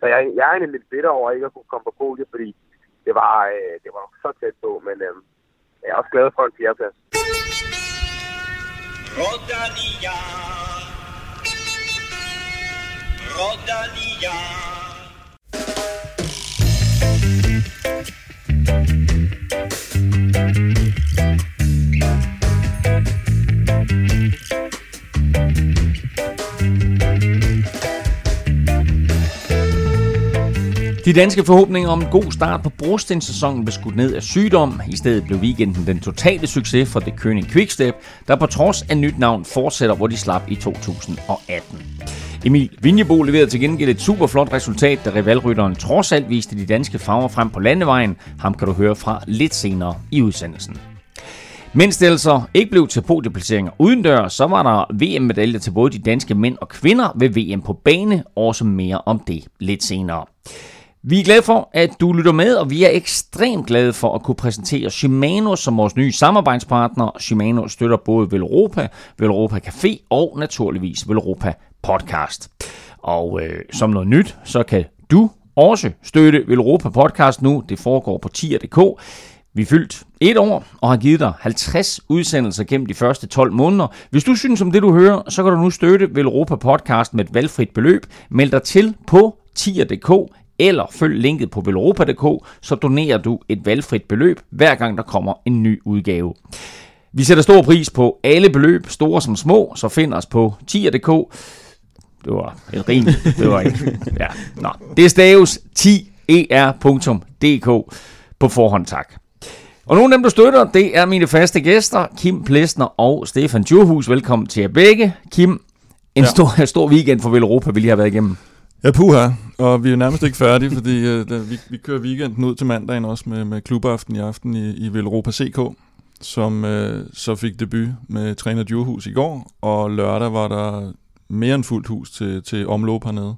Så jeg, jeg er egentlig lidt bitter over ikke at kunne komme på podiet, fordi det var, øh, det var så tæt på, men øh, jeg er også glad for en fjerdeplads. Rodania. Rodalia. De danske forhåbninger om en god start på brostenssæsonen blev skudt ned af sygdom. I stedet blev weekenden den totale succes for The König Quickstep, der på trods af nyt navn fortsætter, hvor de slap i 2018. Emil Vinjebo leverede til gengæld et super flot resultat, da rivalrytteren trods alt viste de danske farver frem på landevejen. Ham kan du høre fra lidt senere i udsendelsen. Mens det altså ikke blev til podieplaceringer udendørs, så var der VM-medaljer til både de danske mænd og kvinder ved VM på bane, også mere om det lidt senere. Vi er glade for, at du lytter med, og vi er ekstremt glade for at kunne præsentere Shimano som vores nye samarbejdspartner. Shimano støtter både Velropa, Velropa Café og naturligvis Velropa Podcast. Og øh, som noget nyt, så kan du også støtte Velropa Podcast nu. Det foregår på tier.dk. Vi er fyldt et år og har givet dig 50 udsendelser gennem de første 12 måneder. Hvis du synes om det, du hører, så kan du nu støtte Velropa Podcast med et valgfrit beløb. Meld dig til på tier.dk eller følg linket på velropa.dk, så donerer du et valgfrit beløb, hver gang der kommer en ny udgave. Vi sætter stor pris på alle beløb, store som små, så find os på tier.dk. Det var et rim. Det var ikke. Ja. Nå. Det staves 10er.dk på forhånd tak. Og nogle af dem, du støtter, det er mine faste gæster, Kim Plesner og Stefan Djurhus. Velkommen til jer begge. Kim, en ja. stor, stor weekend for Velropa, vi lige har været igennem. Ja, puha. Og vi er nærmest ikke færdige, fordi uh, da, vi, vi kører weekenden ud til mandagen også med, med klubaften i aften i, i Velropa CK, som uh, så fik debut med træner Djurhus i går, og lørdag var der mere end fuldt hus til, til omlop hernede.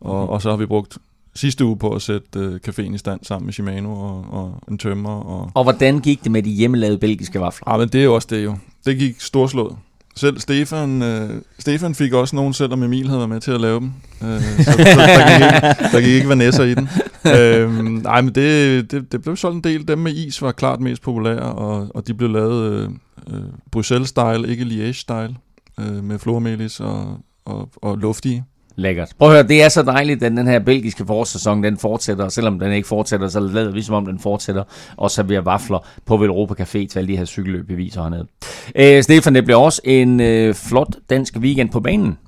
Og, mm. og så har vi brugt sidste uge på at sætte uh, caféen i stand sammen med Shimano og, og en tømmer. Og, og hvordan gik det med de hjemmelavede belgiske vafler? Ja, men det er jo også det jo. Det gik storslået. Selv Stefan, øh, Stefan fik også nogen, selvom Emil havde været med til at lave dem. Øh, så, så der, gik ikke, der gik ikke Vanessa i den. Øh, nej, men det, det, det blev sådan en del. Dem med is var klart mest populære, og, og de blev lavet øh, øh, Bruxelles-style, ikke Liège-style, øh, med flormelis og, og, og luftige. Lækkert. Prøv at høre, det er så dejligt, at den her belgiske forårssæson, den fortsætter, og selvom den ikke fortsætter, så lader vi som om den fortsætter, og serverer vafler på Velropa Café til alle de her cykelløb, vi viser hernede. Øh, Stefan, det bliver også en øh, flot dansk weekend på banen.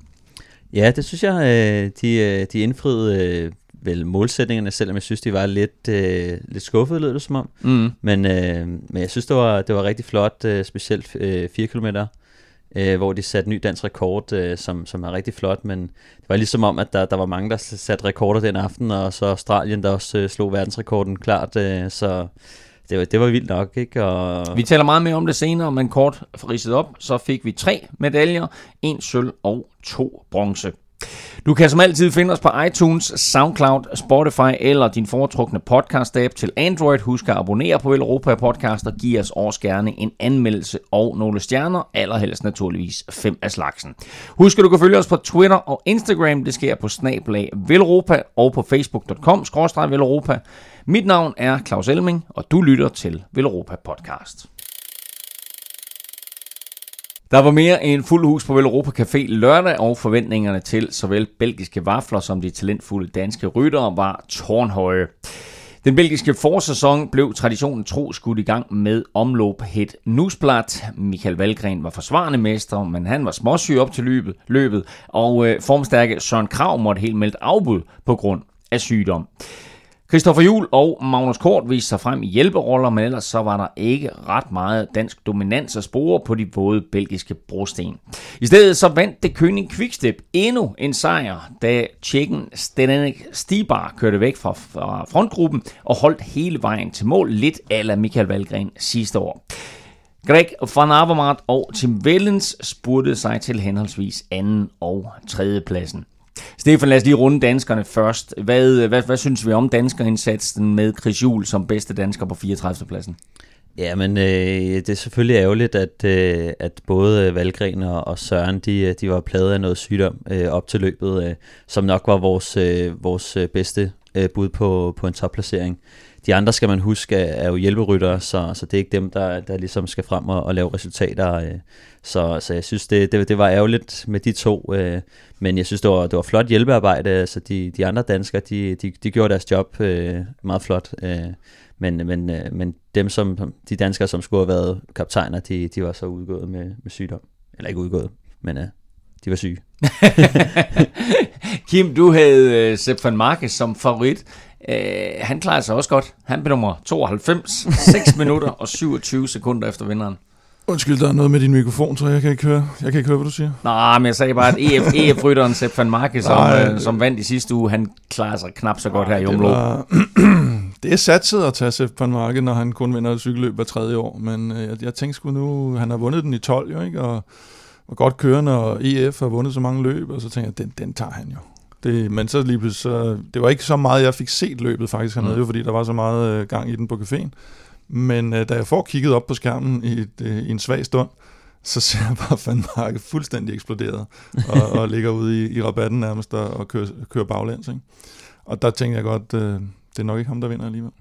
Ja, det synes jeg, øh, de, øh, de indfriede øh, vel målsætningerne, selvom jeg synes, de var lidt, øh, lidt skuffede, lød det som om. Mm. Men, øh, men jeg synes, det var, det var rigtig flot, øh, specielt øh, 4 kilometer øh, hvor de satte ny dansk rekord, øh, som, som er rigtig flot, men det var ligesom om, at der, der var mange, der satte rekorder den aften, og så Australien, der også øh, slog verdensrekorden klart, øh, så det var, det var vildt nok, ikke? Og... Vi taler meget mere om det senere, men kort ridset op, så fik vi tre medaljer, en sølv og to bronze. Du kan som altid finde os på iTunes, SoundCloud, Spotify eller din foretrukne podcast-app til Android. Husk at abonnere på Europa Podcast og give os også gerne en anmeldelse og nogle stjerner, allerhelst naturligvis fem af slagsen. Husk at du kan følge os på Twitter og Instagram. Det sker på snablag Velropa og på facebook.com Velropa. Mit navn er Claus Elming, og du lytter til Velropa Podcast. Der var mere end fuld hus på Velropa Café lørdag, og forventningerne til såvel belgiske vafler som de talentfulde danske ryttere var tårnhøje. Den belgiske forsæson blev traditionen tro skudt i gang med omlop het Nusblad. Michael Valgren var forsvarende mester, men han var småsyg op til løbet, løbet og øh, formstærke Søren Krav måtte helt meldt afbud på grund af sygdom. Christoffer Jul og Magnus Kort viste sig frem i hjælperoller, men ellers så var der ikke ret meget dansk dominans at spore på de våde belgiske brosten. I stedet så vandt det König Quickstep endnu en sejr, da tjekken Stenek Stibar kørte væk fra, frontgruppen og holdt hele vejen til mål, lidt ala Michael Valgren sidste år. Greg van Avermaet og Tim Wellens spurgte sig til henholdsvis anden og tredje pladsen. Stefan, lad os lige runde danskerne først. Hvad, hvad, hvad synes vi om danskerindsatsen med Chris Juhl som bedste dansker på 34. pladsen? Ja, men øh, det er selvfølgelig ærgerligt, at, øh, at både Valgren og, og Søren, de, de var pladet af noget sygdom øh, op til løbet, øh, som nok var vores, øh, vores øh, bedste øh, bud på, på en topplacering. De andre, skal man huske, er, er jo hjælperyttere, så, så det er ikke dem, der, der ligesom skal frem og, og lave resultater. Øh. Så, så jeg synes, det, det, det var ærgerligt med de to, øh, men jeg synes, det var, det var flot hjælpearbejde. Altså de, de andre danskere, de, de, de gjorde deres job øh, meget flot. Øh. Men, men, øh, men dem, som, de danskere, som skulle have været kaptajner, de, de var så udgået med, med sygdom. Eller ikke udgået, men øh, de var syge. Kim, du havde uh, Sepp van Marke som favorit. Uh, han klarede sig også godt. Han blev nummer 92, 6 minutter og 27 sekunder efter vinderen. Undskyld, der er noget med din mikrofon, tror jeg. Jeg kan ikke høre, jeg kan ikke høre hvad du siger. Nej, men jeg sagde bare, at EF, EF-rytteren Sepp van Marke, som, uh, som vandt i sidste uge, han klarer sig knap så godt Nej, her i omløb. Var... det er satset at tage Sepp van Marke, når han kun vinder et cykelløb hver tredje år. Men uh, jeg, jeg tænkte sgu nu, han har vundet den i 12, jo, ikke? Og var godt kørende, og EF har vundet så mange løb, og så tænkte jeg, den, den tager han jo. Det, men så lige pludselig, så, det var ikke så meget, jeg fik set løbet faktisk hernede, mm. jo, fordi der var så meget uh, gang i den på caféen. Men øh, da jeg får kigget op på skærmen i, et, øh, i en svag stund, så ser jeg bare Van Marke fuldstændig eksploderet, og, og ligger ude i, i rabatten nærmest og, og kører, kører baglæns. Ikke? Og der tænker jeg godt, øh, det er nok ikke ham, der vinder alligevel.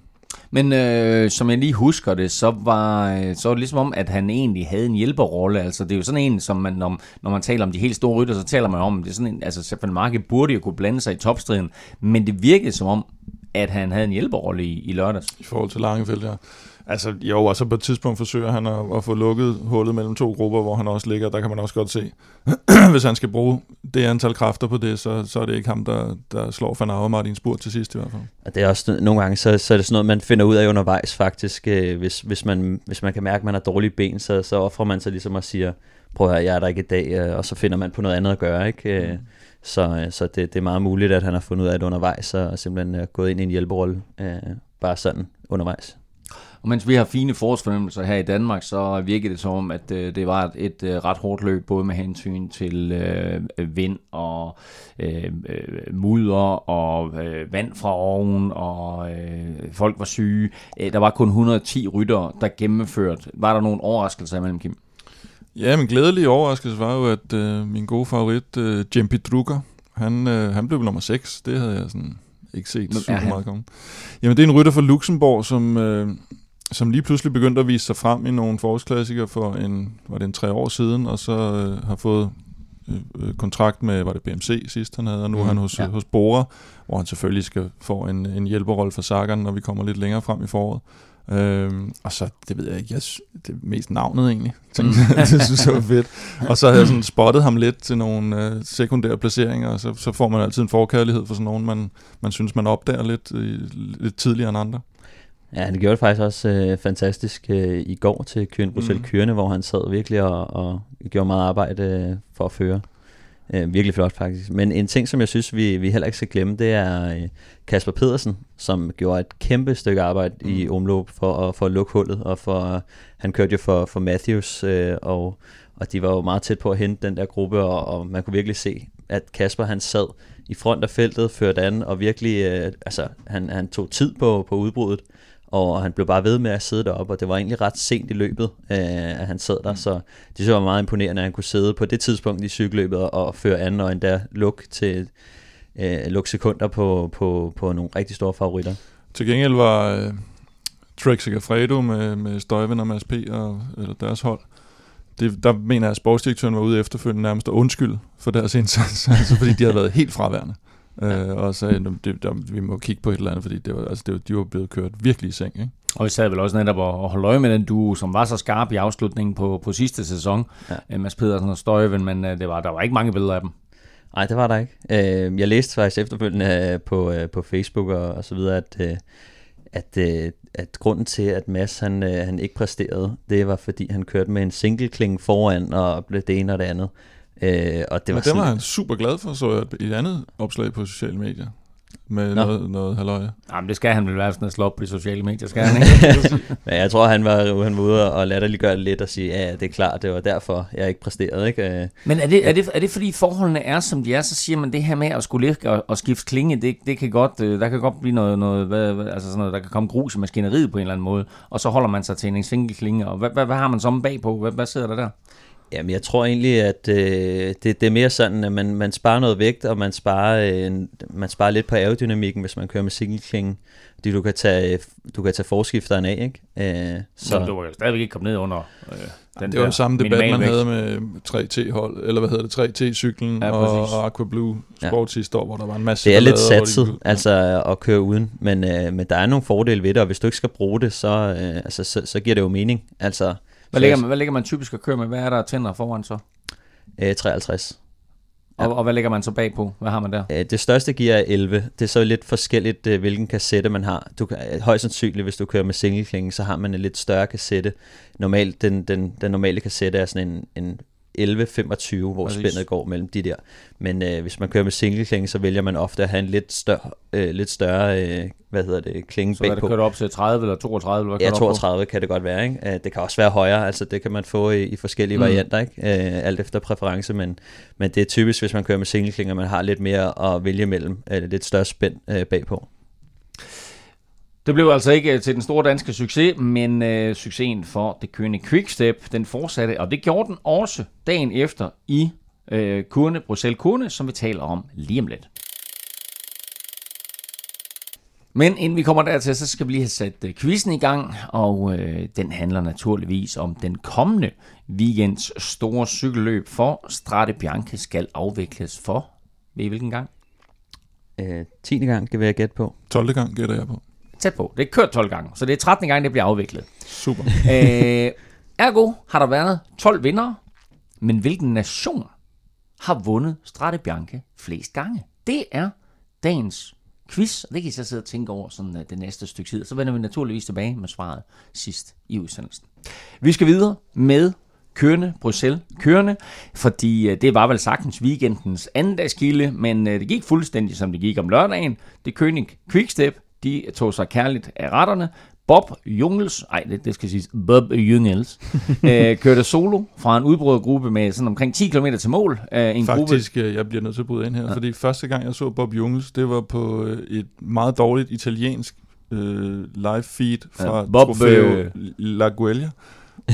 Men øh, som jeg lige husker det, så var, øh, så var det ligesom om, at han egentlig havde en hjælperrolle. Altså det er jo sådan en, som man, når, når man taler om de helt store rytter, så taler man om, det er sådan en, altså Stefan Marke burde jo kunne blande sig i topstriden, men det virkede som om, at han havde en hjælperrolle i, i lørdags. I forhold til Langefeldt, ja. Altså jo, og så på et tidspunkt forsøger han at, at få lukket hullet mellem to grupper, hvor han også ligger. Der kan man også godt se, hvis han skal bruge det antal kræfter på det, så, så er det ikke ham, der, der slår Van Avermaet i en spurt til sidst i hvert fald. Og det er også nogle gange, så, så er det sådan noget, man finder ud af undervejs faktisk. Øh, hvis, hvis, man, hvis man kan mærke, at man har dårlige ben, så, så offrer man sig ligesom og siger, prøv at høre, jeg er der ikke i dag, øh, og så finder man på noget andet at gøre, ikke? Øh, mm. Så, øh, så det, det er meget muligt, at han har fundet ud af det undervejs, og simpelthen er gået ind i en hjælperolle, øh, bare sådan undervejs. Og mens vi har fine forårsfornemmelser her i Danmark, så virker det som om, at øh, det var et, et øh, ret hårdt løb, både med hensyn til øh, vind og øh, øh, mudder og øh, vand fra oven, og øh, folk var syge. Øh, der var kun 110 rytter, der gennemførte. Var der nogle overraskelser imellem, Kim? Ja, men glædelig overraskelse var jo, at øh, min gode favorit, øh, Jempi Drucker, han, øh, han blev nummer 6. Det havde jeg sådan ikke set super meget komme. Jamen, det er en rytter fra Luxembourg, som, øh, som lige pludselig begyndte at vise sig frem i nogle forårsklassikere for en, var det en tre år siden, og så øh, har fået øh, øh kontrakt med, var det BMC sidst han havde, og nu mm, er han hos, ja. hos Bora, hvor han selvfølgelig skal få en, en hjælperrolle for Sagan, når vi kommer lidt længere frem i foråret. Øhm, og så, det ved jeg ikke, jeg, det er mest navnet egentlig. Mm. det synes jeg var fedt. Og så havde jeg sådan spottet ham lidt til nogle øh, sekundære placeringer, og så, så får man altid en forkærlighed for sådan nogen, man, man synes, man opdager lidt, øh, lidt tidligere end andre. Ja, han gjorde det faktisk også øh, fantastisk øh, i går til Køren Bruxelles mm. Kørende, hvor han sad virkelig og, og gjorde meget arbejde øh, for at føre. Øh, virkelig flot faktisk. Men en ting, som jeg synes, vi, vi heller ikke skal glemme, det er øh, Kasper Pedersen, som gjorde et kæmpe stykke arbejde mm. i omløb for, at, for at lukke hullet. Og for, han kørte jo for, for Matthews, øh, og, og de var jo meget tæt på at hente den der gruppe, og, og man kunne virkelig se, at Kasper han sad i front af feltet, førte an, og virkelig, øh, altså han, han tog tid på, på udbruddet og han blev bare ved med at sidde deroppe, og det var egentlig ret sent i løbet, øh, at han sad der, mm. så det jeg var meget imponerende, at han kunne sidde på det tidspunkt i cykelløbet og, og føre anden og endda luk til øh, luk sekunder på, på, på nogle rigtig store favoritter. Til gengæld var øh, Trek Segafredo med, med Støjven og Mads P. Og, eller deres hold, det, der mener jeg, at sportsdirektøren var ude efterfølgende nærmest at undskylde for deres indsats, altså fordi de havde været helt fraværende. Ja. Øh, og sagde, at det, der, vi må kigge på et eller andet, fordi det var, altså, det var, de var blevet kørt virkelig i seng. Ikke? Og vi sad vel også netop at holde øje med den duo, som var så skarp i afslutningen på, på sidste sæson. Ja. Øh, Mads Pedersen og Støjven, men øh, det var, der var ikke mange billeder af dem. Nej, det var der ikke. Øh, jeg læste faktisk efterfølgende på, på Facebook og, og så videre, at, at, at grunden til, at Mads han, han ikke præsterede, det var fordi han kørte med en single kling foran og blev det ene og det andet. Øh, og det var Men det var han super glad for, så jeg et andet opslag på sociale medier. med Nå. noget, noget halvøje. Jamen, det skal han vel være sådan at slå op på de sociale medier, skal han ikke? Men jeg tror, han var, han var ude og latterliggøre det lidt og sige, ja, det er klart, det var derfor, jeg ikke præsterede. Ikke? Men er det, er, det, er det fordi forholdene er, som de er, så siger man det her med at skulle ligge og, og skifte klinge, det, det kan godt, øh, der kan godt blive noget, noget hvad, altså sådan noget, der kan komme grus i maskineriet på en eller anden måde, og så holder man sig til en single klinge, og hvad, hvad, hvad har man så bagpå? Hvad, hvad sidder der der? Jamen, jeg tror egentlig, at øh, det, det er mere sådan, at man, man sparer noget vægt, og man sparer, øh, man sparer lidt på aerodynamikken, hvis man kører med single Fordi du kan tage, du kan tage forskifteren af, ikke? Øh, så Men du var jo stadigvæk ikke kommet ned under øh, den Det var jo samme debat, man havde med 3T-hold, eller hvad hedder det, 3T-cyklen ja, og, og Aqua Blue Sport ja. sidste år, hvor der var en masse... Det er lidt satset, de, altså at køre uden, men, øh, men der er nogle fordele ved det, og hvis du ikke skal bruge det, så, øh, altså, så, så giver det jo mening. Altså, hvad ligger, man, hvad ligger man typisk at køre med? Hvad er der tænder foran så? Øh, 53. Ja. Og, og hvad lægger man så bag på? Hvad har man der? Øh, det største gear er 11. Det er så lidt forskelligt, øh, hvilken kassette man har. Du kan, øh, højst sandsynligt, hvis du kører med single så har man en lidt større kassette. Normalt, den, den, den normale kassette er sådan en, en 11-25, hvor Præcis. spændet går mellem de der. Men øh, hvis man kører med single klinge, så vælger man ofte at have en lidt større, øh, lidt større øh, hvad hedder det, klinge Så er det kørt op til 30 eller 32? Eller hvad ja, 32 kan det godt være. Ikke? Det kan også være højere, altså det kan man få i, i forskellige mm. varianter, ikke? Øh, alt efter præference, men, men det er typisk, hvis man kører med single klinge, man har lidt mere at vælge mellem, øh, lidt større spænd øh, bagpå. Det blev altså ikke til den store danske succes, men øh, succesen for det König Quickstep, den fortsatte, og det gjorde den også dagen efter i øh, Kurne, Bruxelles Kurne, som vi taler om lige om lidt. Men inden vi kommer dertil, så skal vi lige have sat øh, quizzen i gang, og øh, den handler naturligvis om den kommende weekends store cykelløb for Strade Bianche skal afvikles for, ved I hvilken gang? Øh, 10. gang, kan jeg gætte på. 12. gang gætter jeg på. Tæt på. Det er kørt 12 gange, så det er 13. gang, det bliver afviklet. Super. øh, ergo har der været 12 vinder, men hvilken nation har vundet Strade Bianche flest gange? Det er dagens quiz, og det kan I så sidde og tænke over sådan uh, det næste stykke tid. Så vender vi naturligvis tilbage med svaret sidst i udsendelsen. Vi skal videre med kørende, Bruxelles kørende, fordi uh, det var vel sagtens weekendens anden dagskilde, men uh, det gik fuldstændig som det gik om lørdagen. Det König Quickstep de tog sig kærligt af retterne. Bob Jungels, nej, det, det skal siges, Bob Jungels, øh, kørte solo fra en udbrydergruppe med sådan omkring 10 km til mål. Øh, en Faktisk, gruppe. Jeg bliver nødt til at bryde ind her, ja. fordi første gang jeg så Bob Jungels, det var på øh, et meget dårligt italiensk øh, live feed fra ja, Bob, Trofeo øh, La Guelia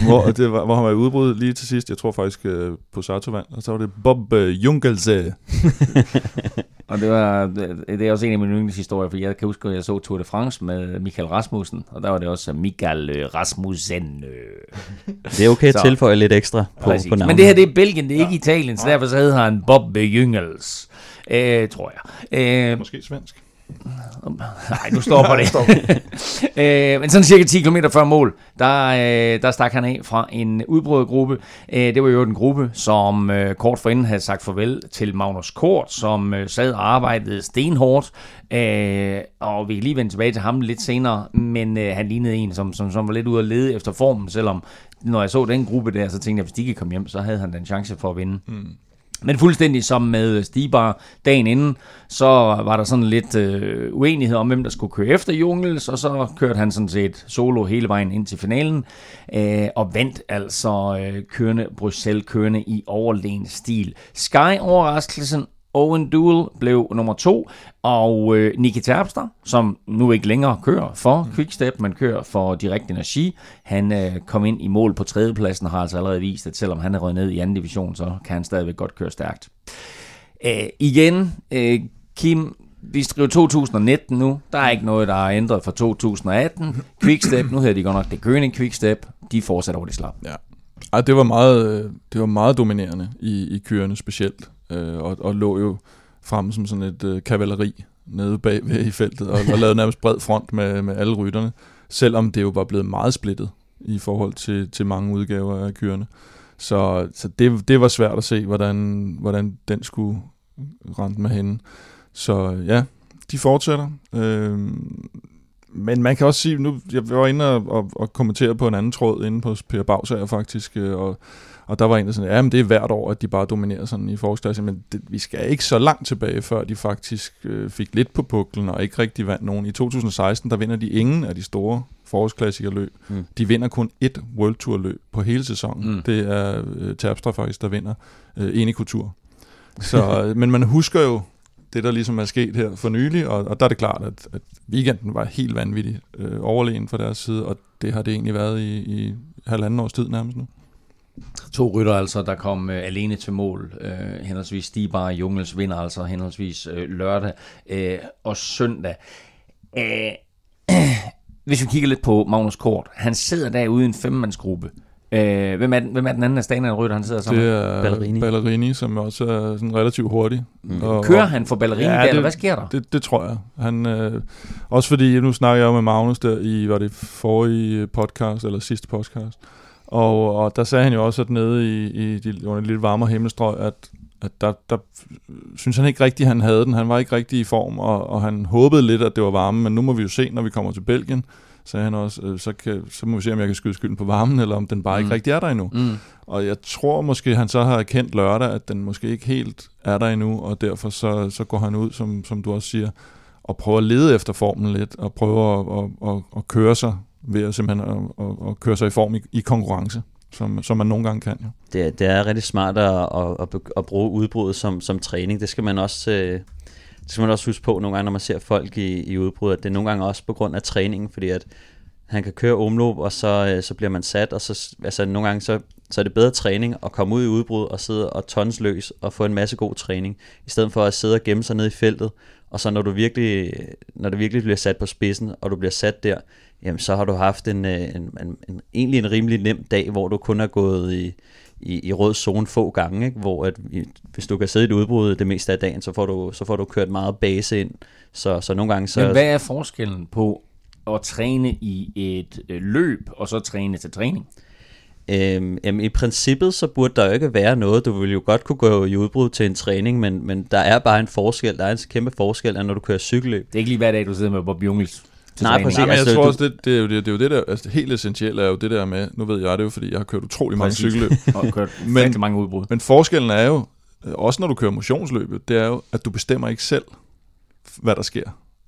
hvor, det var, hvor han var i udbrud lige til sidst, jeg tror faktisk uh, på Sartovand, og så var det Bob uh, Jungelse. og det, var, det, er også en af mine yndlingshistorier, for jeg kan huske, at jeg så Tour de France med Michael Rasmussen, og der var det også Michael Rasmussen. det er okay at tilføje lidt ekstra på, på navnet. Men det her det er Belgien, det er ikke ja. Italien, så derfor så hedder han Bob Jungels, uh, tror jeg. Uh, Måske svensk. Nej, nu stopper det. øh, men sådan cirka 10 km før mål, der, øh, der stak han af fra en udbrødgruppe. Øh, det var jo en gruppe, som øh, kort forinden havde sagt farvel til Magnus Kort, som øh, sad og arbejdede stenhårdt. Øh, og vi kan lige vende tilbage til ham lidt senere, men øh, han lignede en, som, som, som var lidt ude at lede efter formen, selvom når jeg så den gruppe der, så tænkte jeg, hvis de ikke kom hjem, så havde han den chance for at vinde. Mm. Men fuldstændig som med Stibar dagen inden, så var der sådan lidt øh, uenighed om, hvem der skulle køre efter Jungels, og så kørte han sådan set solo hele vejen ind til finalen, øh, og vandt altså øh, kørende Bruxelles kørende i overlegen stil. Sky overraskelsen Owen Duel blev nummer to, og øh, Niki Terpstra, som nu ikke længere kører for mm. Quickstep, men kører for Direct Energi, han øh, kom ind i mål på tredjepladsen og har altså allerede vist, at selvom han er røget ned i anden division, så kan han stadigvæk godt køre stærkt. Øh, igen, øh, Kim, vi skriver 2019 nu. Der er ikke noget, der er ændret fra 2018. Quickstep, nu hedder de godt nok det König Quickstep. De fortsætter over de slap. Ja. Ej, det var meget, øh, det var meget dominerende i, i kørende specielt øh, og, og lå jo frem som sådan et øh, kavaleri nede bagved i feltet, og, og lavede nærmest bred front med, med alle rytterne, selvom det jo var blevet meget splittet i forhold til, til mange udgaver af kørende. Så, så det, det var svært at se, hvordan, hvordan den skulle rente med hende. Så ja, de fortsætter. Øh, men man kan også sige, nu jeg var inde og, og, og kommentere på en anden tråd inde på Per Bagsager faktisk, øh, og, og der var en, der sådan, ja, men det er hvert år, at de bare dominerer sådan i forårsklasse, men det, vi skal ikke så langt tilbage, før de faktisk øh, fik lidt på puklen, og ikke rigtig vandt nogen. I 2016, der vinder de ingen af de store forårsklassikerløb. Mm. De vinder kun ét World Tour løb på hele sæsonen. Mm. Det er øh, Terpstra faktisk, der vinder øh, Enico Tour. Så, men man husker jo det, der ligesom er sket her for nylig, og, og der er det klart, at, at weekenden var helt vanvittig øh, overlegen fra deres side, og det har det egentlig været i, i halvanden års tid nærmest nu. To rytter altså, der kom øh, alene til mål. Øh, henholdsvis Stibar Jungels vinder altså henholdsvis øh, lørdag øh, og søndag. Øh, hvis vi kigger lidt på Magnus Kort, han sidder derude i en femmandsgruppe. Øh, hvem, er, hvem er den anden af stanerne rytter, han sidder sammen Det er Ballerini, Ballerini som også er sådan relativt hurtig. Mm. Og, Kører han for Ballerini ja, der, det, eller hvad sker der? Det, det tror jeg. Han, øh, også fordi, nu snakker jeg med Magnus der i, var det forrige podcast, eller sidste podcast, og, og der sagde han jo også, at nede i, i de, under lidt varmere himmelstrøg, at, at der, der synes han ikke rigtigt, han havde den. Han var ikke rigtig i form, og, og han håbede lidt, at det var varme, men nu må vi jo se, når vi kommer til Belgien, sagde han også, øh, så, kan, så må vi se, om jeg kan skyde skylden på varmen, eller om den bare mm. ikke rigtig er der endnu. Mm. Og jeg tror måske, han så har erkendt lørdag, at den måske ikke helt er der endnu, og derfor så, så går han ud, som, som du også siger, og prøver at lede efter formen lidt, og prøver at, at, at, at køre sig ved at simpelthen at, at, at køre sig i form i, i konkurrence som, som man nogle gange kan. Ja. Det, det er rigtig smart at, at, at, at bruge udbruddet som, som træning. Det skal man også øh, det skal man også huske på nogle gange, når man ser folk i, i udbrud, at det er nogle gange også på grund af træningen, fordi at han kan køre omløb, og så, øh, så bliver man sat, og så, altså nogle gange så, så er det bedre træning at komme ud i udbrud og sidde og tons løs og få en masse god træning, i stedet for at sidde og gemme sig ned i feltet, og så når du virkelig, når du virkelig bliver sat på spidsen, og du bliver sat der, jamen så har du haft en, øh, en, en, en egentlig en rimelig nem dag, hvor du kun er gået i, i, i rød zone få gange, ikke? hvor at, hvis du kan sidde i et udbrud det meste af dagen, så får du, så får du kørt meget base ind. Så, så nogle gange så... Men hvad er forskellen på at træne i et øh, løb, og så træne til træning? Øhm, jamen, I princippet så burde der jo ikke være noget. Du ville jo godt kunne gå i udbrud til en træning, men, men der er bare en forskel. Der er en kæmpe forskel, når du kører cykelløb. Det er ikke lige hver dag, du sidder med Bob Jungels til Nej, præcis. Nej, men jeg altså, tror også, det, det, er jo det, det er jo det der, altså det helt essentielle er jo det der med, nu ved jeg det jo, fordi jeg har kørt utrolig mange cykelløb. og kørt men, mange udbrud. Men forskellen er jo, også når du kører motionsløbet, det er jo, at du bestemmer ikke selv, hvad der sker.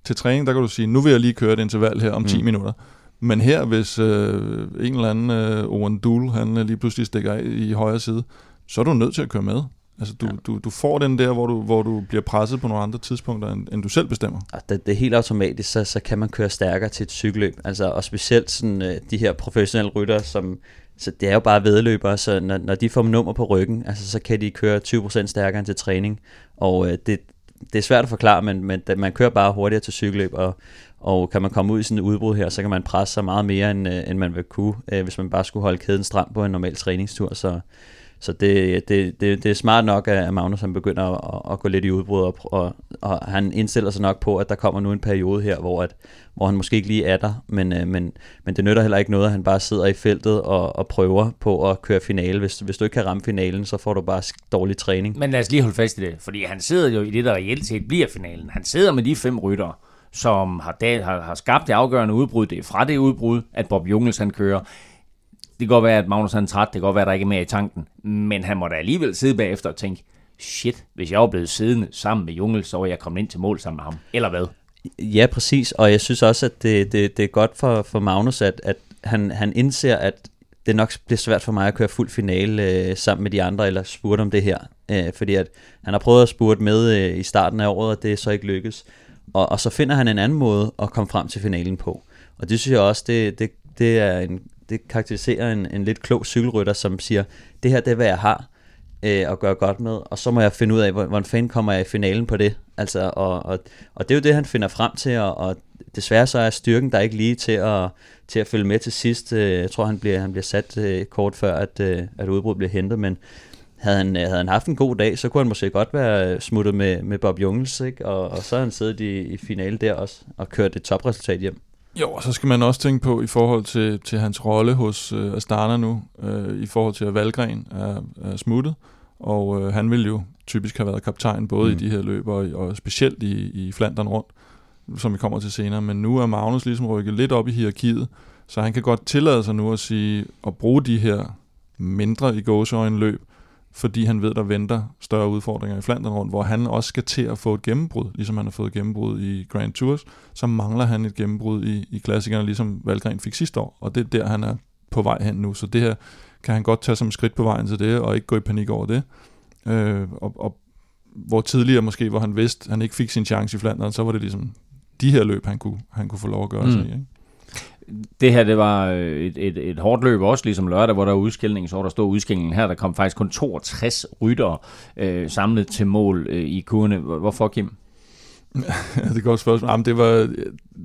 Til træning, der kan du sige, nu vil jeg lige køre et interval her om mm. 10 minutter. Men her, hvis øh, en eller anden øh, Owen Duel, han lige pludselig stikker af i højre side, så er du nødt til at køre med. Altså du, ja. du, du får den der, hvor du, hvor du bliver presset på nogle andre tidspunkter, end, end du selv bestemmer. Og det, det er helt automatisk, så, så kan man køre stærkere til et cykelløb. Altså, og specielt sådan, øh, de her professionelle rytter, som, så det er jo bare vedløbere, så når, når de får nummer på ryggen, altså, så kan de køre 20% stærkere end til træning. Og øh, det, det er svært at forklare, men, men man kører bare hurtigere til cykelløb, og, og kan man komme ud i sådan et udbrud her, så kan man presse sig meget mere, end, øh, end man vil kunne, øh, hvis man bare skulle holde kæden stram på en normal træningstur. Så, så det, det, det, det er smart nok, at Magnus han begynder at, at gå lidt i udbrud, og, og, og han indstiller sig nok på, at der kommer nu en periode her, hvor, at, hvor han måske ikke lige er der, men, øh, men, men det nytter heller ikke noget, at han bare sidder i feltet og, og prøver på at køre finale. Hvis, hvis du ikke kan ramme finalen, så får du bare dårlig træning. Men lad os lige holde fast i det, fordi han sidder jo i det, der reelt set bliver finalen. Han sidder med de fem ryttere, som har, har, har skabt det afgørende udbrud. Det er fra det udbrud, at Bob Jungels han kører. Det kan godt være, at Magnus er træt, det kan godt være, at der ikke er mere i tanken, men han må da alligevel sidde bagefter og tænke, shit, hvis jeg var blevet siddende sammen med Jungel, så var jeg kommet ind til mål sammen med ham, eller hvad? Ja, præcis, og jeg synes også, at det, det, det er godt for, for Magnus, at, at han, han indser, at det nok bliver svært for mig at køre fuld finale øh, sammen med de andre, eller spurte om det her, øh, fordi at han har prøvet at spurte med øh, i starten af året, og det er så ikke lykkes. Og, og så finder han en anden måde at komme frem til finalen på. Og det synes jeg også, det, det, det er en, det karakteriserer en, en lidt klog cykelrytter, som siger, det her det er, hvad jeg har øh, at gøre godt med, og så må jeg finde ud af, hvordan fanden kommer jeg i finalen på det. Altså, og, og, og det er jo det, han finder frem til, og, og desværre så er styrken der ikke lige til at, til at følge med til sidst. Øh, jeg tror, han bliver, han bliver sat øh, kort før, at, øh, at udbruddet bliver hentet, men havde han, øh, havde han haft en god dag, så kunne han måske godt være smuttet med, med Bob Jungels, ikke? Og, og så har han siddet i, i finale der også, og kørt et topresultat hjem. Jo, og så skal man også tænke på i forhold til, til hans rolle hos øh, Astana nu, øh, i forhold til at Valgren er, er smuttet, og øh, han vil jo typisk have været kaptajn både mm. i de her løb og, og specielt i, i Flandern rundt. som vi kommer til senere, men nu er Magnus ligesom rykket lidt op i hierarkiet, så han kan godt tillade sig nu at sige, at bruge de her mindre i gåseøjne løb, fordi han ved, der venter større udfordringer i Flandern rundt, hvor han også skal til at få et gennembrud, ligesom han har fået et gennembrud i Grand Tours, så mangler han et gennembrud i, i klassikerne, ligesom Valgren fik sidste år, og det er der, han er på vej hen nu, så det her kan han godt tage som skridt på vejen til det, og ikke gå i panik over det. Øh, og, og hvor tidligere måske, hvor han vidste, han ikke fik sin chance i Flandern, så var det ligesom de her løb, han kunne, han kunne få lov at gøre mm. sig i. Ikke? Det her, det var øh, et, et, et hårdt løb også, ligesom lørdag, hvor der var udskilling, så var der stod udskillingen her, der kom faktisk kun 62 ryttere øh, samlet til mål øh, i kurene. Hvorfor, Kim? Ja, det er godt spørgsmål. Jamen, det, var,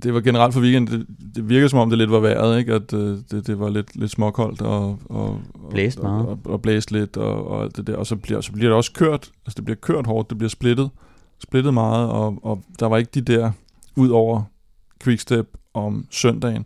det var generelt for weekend, det, det virker som om det lidt var vejret, ikke? at øh, det, det var lidt, lidt småkoldt og, og, blæst meget. Og, og, og blæst lidt og, og alt det der. Og så bliver, så bliver det også kørt, altså det bliver kørt hårdt, det bliver splittet, splittet meget, og, og der var ikke de der, ud over quickstep om søndagen,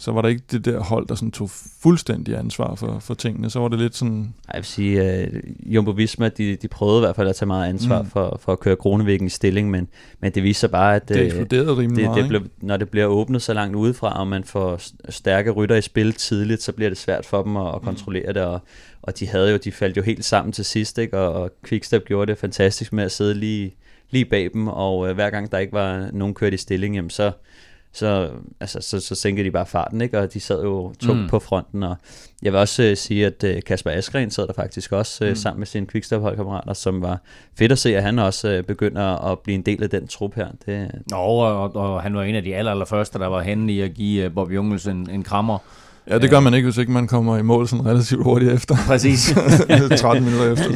så var der ikke det der hold, der sådan tog fuldstændig ansvar for, for tingene. Så var det lidt sådan... Jeg vil sige, uh, Jumbo Visma, de, de prøvede i hvert fald at tage meget ansvar mm. for, for at køre Kronevæggen i stilling, men, men det viser bare, at det øh, eksploderede rimelig det, meget, det blev, når det bliver åbnet så langt udefra, og man får stærke rytter i spil tidligt, så bliver det svært for dem at, at mm. kontrollere mm. det, og, og de havde jo, de faldt jo helt sammen til sidst, ikke? Og, og Quickstep gjorde det fantastisk med at sidde lige, lige bag dem, og uh, hver gang der ikke var nogen kørt i stilling, jamen så så, altså, så, så sænkede de bare farten, ikke? og de sad jo tungt mm. på fronten. Og jeg vil også uh, sige, at uh, Kasper Askren sad der faktisk også uh, mm. sammen med sine quickstep-holdkammerater, som var fedt at se, at han også uh, begynder at blive en del af den trup her. Det... Nå, og, og han var en af de aller, aller første, der var henne i at give uh, Bob Jungels en, en krammer. Ja, det gør man ikke, hvis ikke man kommer i mål sådan relativt hurtigt efter. Præcis. 13 minutter efter.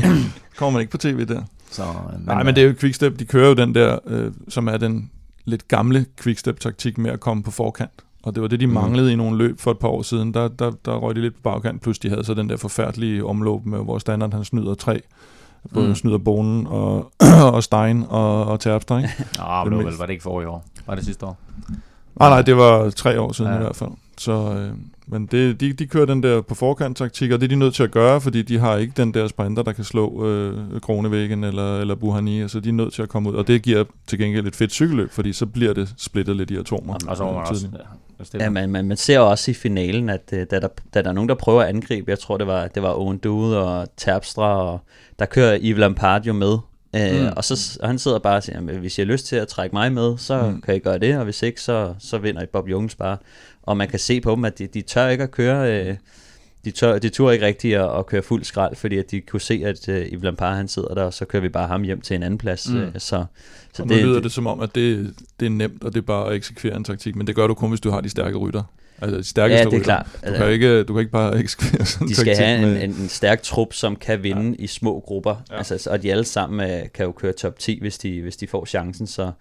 kommer man ikke på tv der. Så, men, Nej, men det er jo Quickstep, de kører jo den der, øh, som er den lidt gamle quickstep-taktik med at komme på forkant. Og det var det, de mm. manglede mm. i nogle løb for et par år siden. Der, der, der røg de lidt på bagkant, plus de havde så den der forfærdelige omløb med, hvor standard han snyder tre. Både mm. snyder Bonen og, og Stein og, og Terpstra, ikke? Nå, men det var, vel, var det ikke for i år? Var det sidste år? Nej, nej, det var tre år siden ja. i hvert fald. Så, øh, men det, de, de kører den der på forkant taktik, og det er de nødt til at gøre, fordi de har ikke den der sprinter, der kan slå øh, Kronevæggen eller, eller Buhani, altså de er nødt til at komme ud, og det giver til gengæld et fedt cykelløb, fordi så bliver det splittet lidt i atomer. Og så man også, ja, ja man, man, man ser også i finalen, at øh, da der, da der er nogen, der prøver at angribe, jeg tror det var, det var Owen Dude og Terpstra, og der kører Yves Lampard jo med, Øh, mm. og, så, og han sidder bare og siger, at hvis I har lyst til at trække mig med, så mm. kan I gøre det, og hvis ikke, så, så vinder I Bob Jungens bare. Og man kan se på dem, at de, de tør ikke at køre... Øh, de, tør, de tør ikke rigtigt at, at køre fuld skrald, fordi at de kunne se, at uh, Yves Lampard han sidder der, og så kører vi bare ham hjem til en anden plads. Mm. Uh, så, så og det, lyder det, det som om, at det, det er nemt, og det er bare at eksekvere en taktik, men det gør du kun, hvis du har de stærke rytter. Altså de stærkeste ja, det er rytter. klart. Du kan, ikke, du kan ikke bare eksekvere sådan De skal have en, en, en stærk trup, som kan vinde ja. i små grupper, ja. altså, og de alle sammen uh, kan jo køre top 10, hvis de, hvis de får chancen, så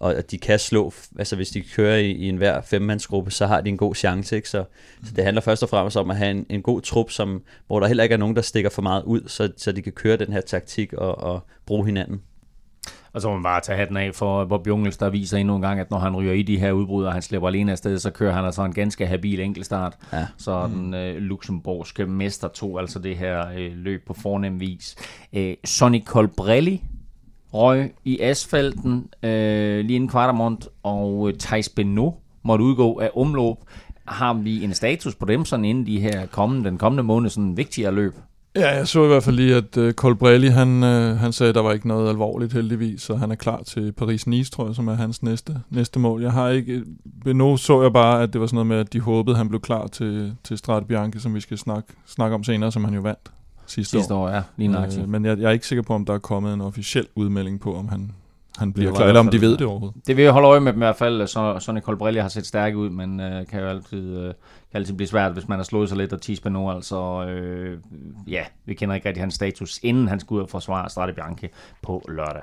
og at de kan slå, altså hvis de kører i, i en hver femmandsgruppe, så har de en god chance, ikke? Så, mm. så det handler først og fremmest om at have en, en god trup, som, hvor der heller ikke er nogen, der stikker for meget ud, så, så de kan køre den her taktik og, og bruge hinanden. Og så må man bare tage hatten af for Bob Jungels, der viser endnu en gang, at når han ryger i de her udbrud, og han slipper alene afsted, så kører han altså en ganske habil enkeltstart. Ja. Så mm. den øh, luxemburgske mester tog altså det her øh, løb på fornem vis. Øh, Sonny Colbrelli røg i asfalten øh, lige inden Kvartamont, og øh, Thijs Beno måtte udgå af omløb. Har vi en status på dem sådan inden de her kommende, den kommende måned, sådan vigtigere løb? Ja, jeg så i hvert fald lige, at uh, Colbrelli, han, uh, han sagde, at der var ikke noget alvorligt heldigvis, så han er klar til Paris-Nice, tror jeg, som er hans næste, næste mål. Jeg har ikke... Beno så jeg bare, at det var sådan noget med, at de håbede, at han blev klar til, til Strade Bianche, som vi skal snakke, snakke om senere, som han jo vandt sidste, sidste år. år ja, lige øh, Men jeg, jeg er ikke sikker på, om der er kommet en officiel udmelding på, om han, han bliver klar, eller om de ved det overhovedet. Det vil jeg holde øje med dem i hvert fald. Så, Sonny Colbrelli har set stærk ud, men øh, kan jo altid, øh, kan altid blive svært, hvis man har slået sig lidt og Tispa nu. Altså, øh, ja, vi kender ikke rigtig hans status, inden han skulle ud og forsvare Strade Bianche på lørdag.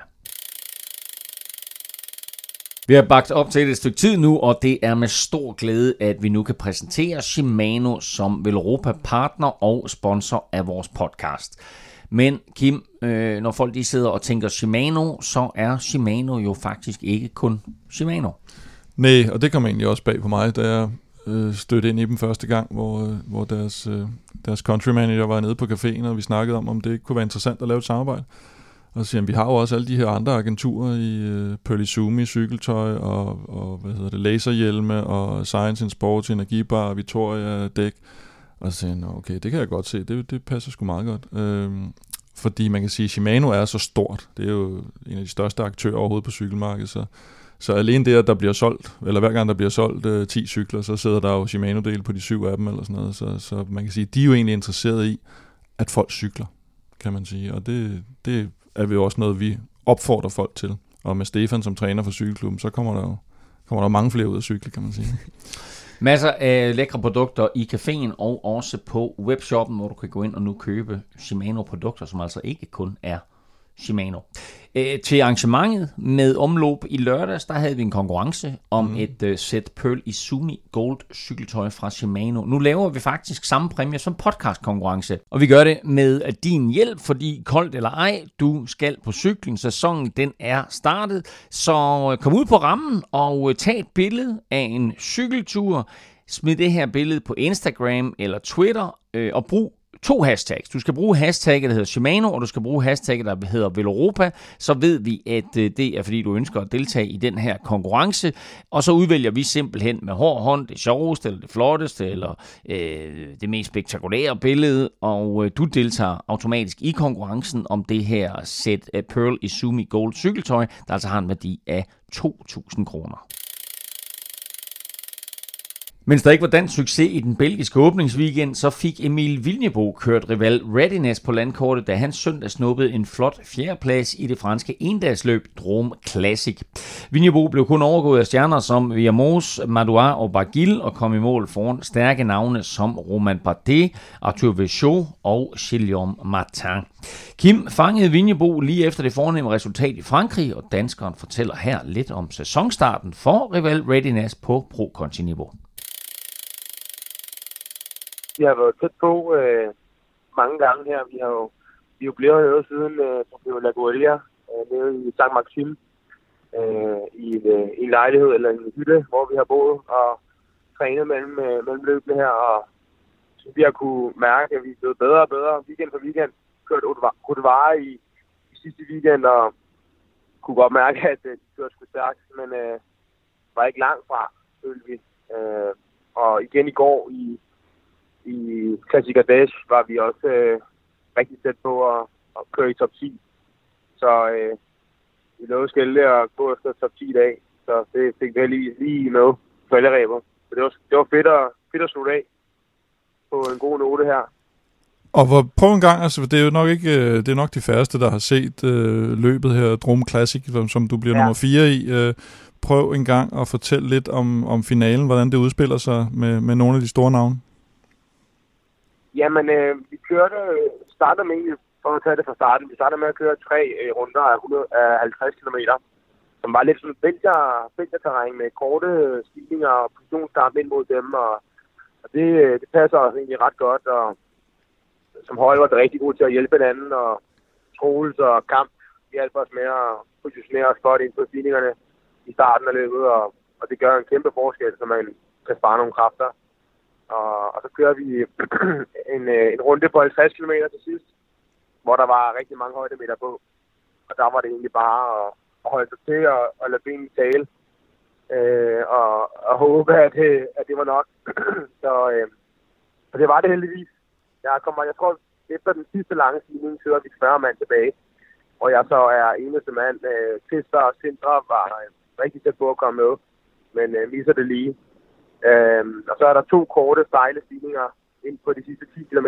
Vi har bagt op til et stykke tid nu, og det er med stor glæde, at vi nu kan præsentere Shimano som Velropa partner og sponsor af vores podcast. Men Kim, øh, når folk de sidder og tænker Shimano, så er Shimano jo faktisk ikke kun Shimano. Nej, og det kom egentlig også bag på mig, da jeg øh, stødte ind i dem første gang, hvor, øh, hvor deres, øh, deres country manager var nede på caféen, og vi snakkede om, om det kunne være interessant at lave et samarbejde. Og så siger han, vi har jo også alle de her andre agenturer i øh, Pearly cykeltøj og, og hvad hedder det, laserhjelme og Science in Sports, Energibar, Victoria, dæk. Og så sagde han, okay, det kan jeg godt se, det, det passer sgu meget godt. Øhm, fordi man kan sige, at Shimano er så stort. Det er jo en af de største aktører overhovedet på cykelmarkedet, så, så alene det, at der bliver solgt, eller hver gang der bliver solgt øh, 10 cykler, så sidder der jo Shimano-del på de syv af dem, eller sådan noget. Så, så man kan sige, de er jo egentlig interesseret i, at folk cykler, kan man sige. Og det, det er vi jo også noget, vi opfordrer folk til. Og med Stefan som træner for cykelklubben, så kommer der jo kommer der mange flere ud af cykle, kan man sige. Masser af lækre produkter i caféen og også på webshoppen, hvor du kan gå ind og nu købe Shimano-produkter, som altså ikke kun er Shimano. Øh, til arrangementet med omlop i lørdags, der havde vi en konkurrence om mm. et uh, sæt Pearl Izumi Gold cykeltøj fra Shimano. Nu laver vi faktisk samme præmie som podcast konkurrence, og vi gør det med din hjælp, fordi koldt eller ej, du skal på cyklen. Sæsonen den er startet, så kom ud på rammen og tag et billede af en cykeltur. Smid det her billede på Instagram eller Twitter øh, og brug to hashtags. Du skal bruge hashtagget, der hedder Shimano, og du skal bruge hashtagget, der hedder Veloropa. Så ved vi, at øh, det er, fordi du ønsker at deltage i den her konkurrence. Og så udvælger vi simpelthen med hård hånd det sjoveste, eller det flotteste, eller øh, det mest spektakulære billede. Og øh, du deltager automatisk i konkurrencen om det her sæt af Pearl Izumi Gold cykeltøj, der altså har en værdi af 2.000 kroner. Mens der ikke var dansk succes i den belgiske åbningsweekend, så fik Emil Vilnebo kørt rival Readiness på landkortet, da han søndag snuppede en flot fjerdeplads i det franske endagsløb Drome Classic. Vilnebo blev kun overgået af stjerner som Viamos, Madouard og Bargil og kom i mål foran stærke navne som Roman Bardet, Arthur Vechot og Guillaume Martin. Kim fangede Vinjebo lige efter det fornemme resultat i Frankrig, og danskeren fortæller her lidt om sæsonstarten for rival Readiness på pro-konti-niveau vi har været tæt på øh, mange gange her. Vi har jo, vi er jo blevet noget siden øh, på La Guardia, øh, nede i St. Maxim, øh, i, en, øh, i en lejlighed eller en hytte, hvor vi har boet og trænet mellem, øh, mellem løbene her. Og så vi har kunne mærke, at vi er blevet bedre og bedre weekend for weekend. Kørt Udvare i, i sidste weekend, og kunne godt mærke, at øh, det kørte sgu stærkt, men øh, var ikke langt fra, følte vi. Øh, og igen i går i, i Classic Dash var vi også øh, rigtig tæt på at, at køre i top 10. Så øh, vi lovede skælde at gå efter top 10 i dag. Så det fik vi lige, lige med på alle ræber. Så det var, det var fedt, at, fedt at slutte af på en god note her. Og hvor, prøv en gang, altså det er jo nok ikke, øh, det er nok de færreste, der har set øh, løbet her, Drum Classic, som, som du bliver ja. nummer 4 i. Øh, prøv en gang at fortælle lidt om, om finalen, hvordan det udspiller sig med, med nogle af de store navne. Jamen, øh, vi kørte, starter med egentlig, for at tage det fra starten, vi startede med at køre tre øh, runder af, 100, af 50 km, som var lidt sådan vælgerterræn med korte øh, stigninger og positionskamp ind mod dem, og, og det, øh, det passer os egentlig ret godt, og som hold var det rigtig godt til at hjælpe hinanden, og Troels og Kamp hjalp os med at positionere os godt ind på stigningerne i starten af løbet, og, og det gør en kæmpe forskel, så man kan spare nogle kræfter. Og, og så kører vi en, øh, en runde på 50 km til sidst, hvor der var rigtig mange højdemeter på. Og der var det egentlig bare at, at holde sig til og, og lade benene tale. Øh, og, og håbe, at, øh, at det var nok. så, øh, så det var det heldigvis. Jeg, kommer, jeg tror, efter den sidste lange stigning, så vi 40 mand tilbage. Og jeg så er eneste mand. Øh, Tister og Sindre var øh, rigtig tæt på at komme med. Men øh, viser det lige. Øhm, og så er der to korte, stejle stigninger ind på de sidste 10 km.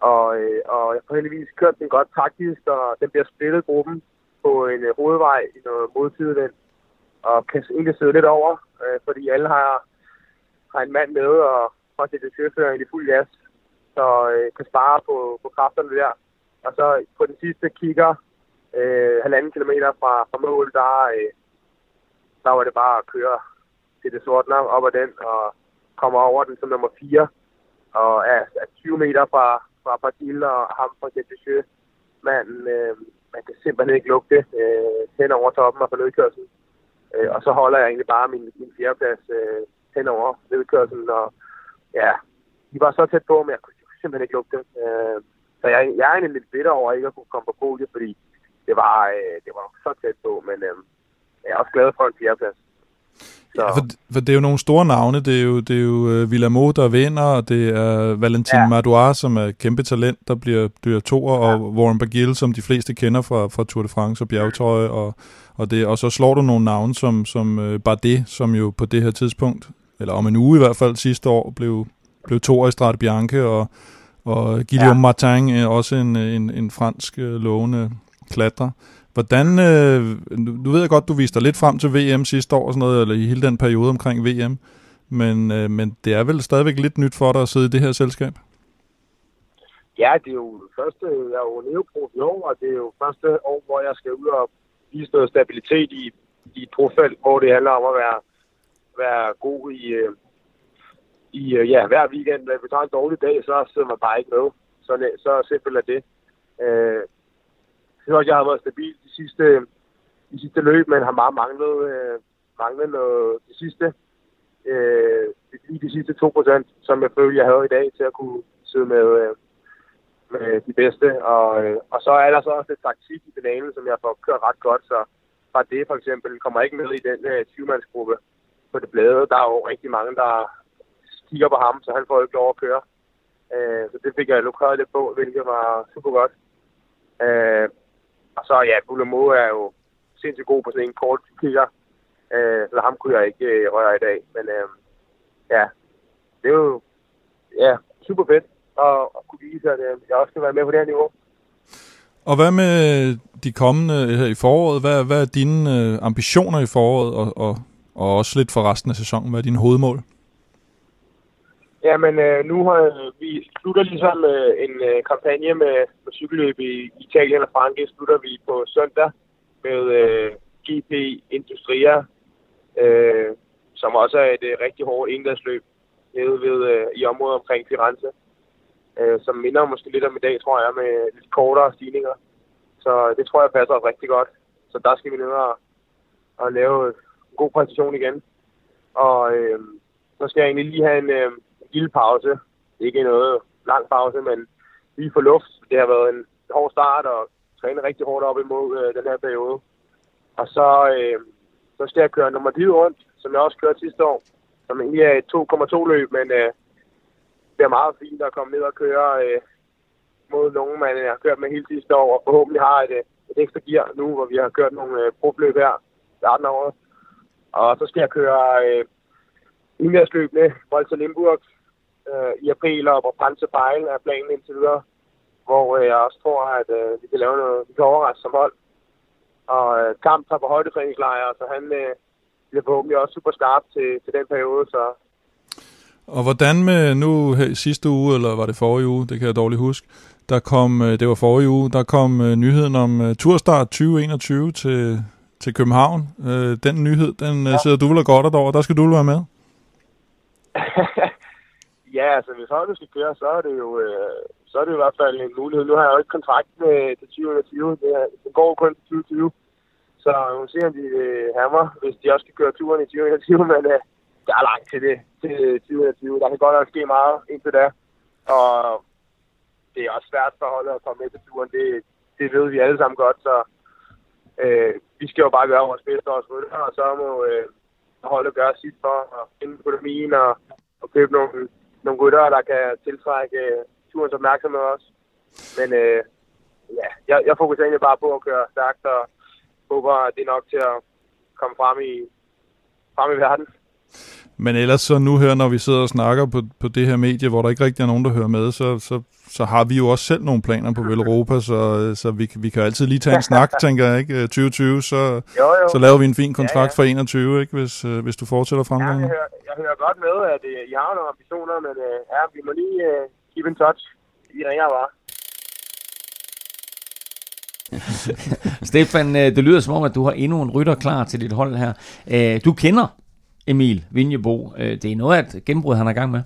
Og, øh, og jeg har heldigvis kørt den godt taktisk, og den bliver splittet gruppen på en øh, hovedvej i noget modsidevind. Og kan egentlig sidde lidt over, øh, fordi alle har, har en mand med, og også det chaufføren i fuld gas, så øh, kan spare på, på kræfterne der. Og så på den sidste kigger, øh, halvanden kilometer fra, fra mål, der, øh, der var det bare at køre til det sorte op ad den, og kommer over den som nummer 4, og er, er 20 meter fra, fra Padil og ham fra Jettichø. Man, øh, man kan simpelthen ikke lugte øh, hen over toppen af fornødkørselen. Øh, og så holder jeg egentlig bare min, min fjerdeplads øh, hen over nedkørselen, og ja, de var så tæt på, men jeg kunne simpelthen ikke lugte. Øh, så jeg, jeg er egentlig lidt bitter over ikke at kunne komme på podiet, fordi det var, øh, det var så tæt på, men øh, jeg er også glad for en fjerdeplads. Så. Ja, for, for det er jo nogle store navne. Det er jo, det er jo uh, Villamo, der vinder, og det er Valentin ja. Madouar, som er kæmpe talent, der bliver, bliver toer, ja. og Warren Bagil, som de fleste kender fra, fra Tour de France og bjergtrøje, og, og, det, og så slår du nogle navne som, som uh, Bardet, som jo på det her tidspunkt, eller om en uge i hvert fald sidste år, blev, blev toer i Strade Bianche, og, og Guillaume ja. Martin, også en, en, en fransk uh, lovende klatrer. Hvordan, øh, du ved jeg godt, du viste dig lidt frem til VM sidste år og sådan noget, eller i hele den periode omkring VM, men, øh, men det er vel stadigvæk lidt nyt for dig at sidde i det her selskab? Ja, det er jo første, jeg er jo neoprof i år, og det er jo første år, hvor jeg skal ud og vise noget stabilitet i, i et profelt, hvor det handler om at være, være god i, øh, i øh, ja, hver weekend. Hvis vi tager en dårlig dag, så sidder man bare ikke med. Så, så simpelt er det. Øh, jeg jeg har været stabil sidste, de sidste løb, men har meget manglet, øh, manglet noget de sidste, øh, lige de sidste 2%, som jeg følte, jeg havde i dag til at kunne sidde med, øh, med de bedste. Og, øh, og så er der så også et taktik i finalen, som jeg får kørt ret godt, så fra det for eksempel kommer ikke med i den øh, 20-mandsgruppe på det blade. Der er jo rigtig mange, der kigger på ham, så han får ikke lov at køre. Øh, så det fik jeg lukreret lidt på, hvilket var super godt. Øh, og så ja, Bulamo er jo sindssygt god på sådan en kort kigger. Øh, så ham kunne jeg ikke øh, røre i dag. Men øh, ja, det er jo ja, super fedt at, at kunne vise, at øh, jeg også skal være med på det her niveau. Og hvad med de kommende her i foråret? Hvad, hvad er dine øh, ambitioner i foråret, og, og, og også lidt for resten af sæsonen? Hvad er dine hovedmål? Jamen, øh, nu har vi slutter ligesom øh, en øh, kampagne med, med cykelløb i Italien og Frankrig. Slutter vi på søndag med øh, GP Industria, øh, som også er et øh, rigtig hårdt englandsløb nede ved, øh, i området omkring Firenze, øh, som minder måske lidt om i dag, tror jeg, med lidt kortere stigninger. Så det tror jeg passer rigtig godt. Så der skal vi ned og, og lave en god præstation igen. Og øh, så skal jeg egentlig lige have en, øh, lille pause. Ikke noget lang pause, men lige for luft. Det har været en hård start og træne rigtig hårdt op imod øh, den her periode. Og så, øh, så skal jeg køre nummer 10 rundt, som jeg også kørte sidste år, som egentlig er et 2,2 løb, men øh, det er meget fint at komme ned og køre øh, mod nogen, man øh, har kørt med hele sidste år, og forhåbentlig har et, øh, et ekstra gear nu, hvor vi har kørt nogle øh, probløb her starten af året. Og så skal jeg køre øh, indværsløbende Volta Limburg, øh, i april, og hvor Panse Fejl er planen indtil videre, hvor øh, jeg også tror, at øh, vi kan lave noget, vi kan overraske som hold. Og øh, Kamp tager på højdetræningslejre, så han øh, bliver forhåbentlig også super skarp til, til den periode, så og hvordan med nu sidste uge, eller var det forrige uge, det kan jeg dårligt huske, der kom, øh, det var forrige uge, der kom uh, nyheden om uh, Turstart 2021 til, til København. Uh, den nyhed, den ja. sidder du vel godt over, der skal du være med. Ja, altså hvis holdet skal køre, så er det jo øh, så er det i hvert fald en mulighed. Nu har jeg jo ikke kontrakt med til 2020. Det, er, øh, det går kun til 2020. Så nu se, om de øh, hammer, hvis de også skal køre turen i 2021, men øh, der er langt til det til 2020. Der kan godt nok ske meget indtil da. Og det er også svært for holdet at komme med til turen. Det, det ved vi alle sammen godt, så øh, vi skal jo bare gøre vores bedste og og så må øh, holdet gøre sit for at finde økonomien og, og købe nogle nogle ryttere, der kan tiltrække øh, turens opmærksomhed også. Men øh, ja, jeg, jeg fokuserer egentlig bare på at køre stærkt, og håber, at det er nok til at komme frem i, frem i verden. Men ellers så nu her, når vi sidder og snakker på, på det her medie, hvor der ikke rigtig er nogen, der hører med, så, så, så har vi jo også selv nogle planer på Vel Europa, så, så vi, vi kan altid lige tage en snak, tænker jeg, ikke? 2020, så, jo, jo. så laver vi en fin kontrakt ja, ja. for 21, ikke? Hvis, øh, hvis du fortsætter fremgangen. Ja, jeg hører, jeg hører godt med, at uh, I har nogle ambitioner, men ja, vi må lige uh, keep in touch. I ringer bare. Stefan, det lyder som om, at du har endnu en rytter klar til dit hold her. Du kender Emil Vinjebo. Øh, det er noget af et gennembrud, han er i gang med.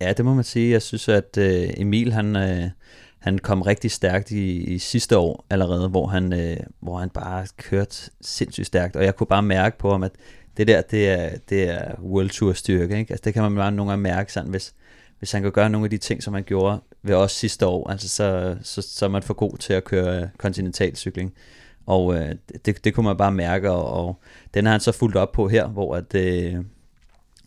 Ja, det må man sige. Jeg synes, at øh, Emil, han, øh, han kom rigtig stærkt i, i sidste år allerede, hvor han, hvor han bare kørte sindssygt stærkt. Og jeg kunne bare mærke på ham, at det der, det er, det er World Tour styrke, ikke? Altså det kan man bare nogle gange mærke sådan, hvis, hvis han kan gøre nogle af de ting, som han gjorde ved os sidste år, altså så, så, så er man for god til at køre kontinentalcykling. Og øh, det, det kunne man bare mærke, og, og den har han så fulgt op på her, hvor, at, øh,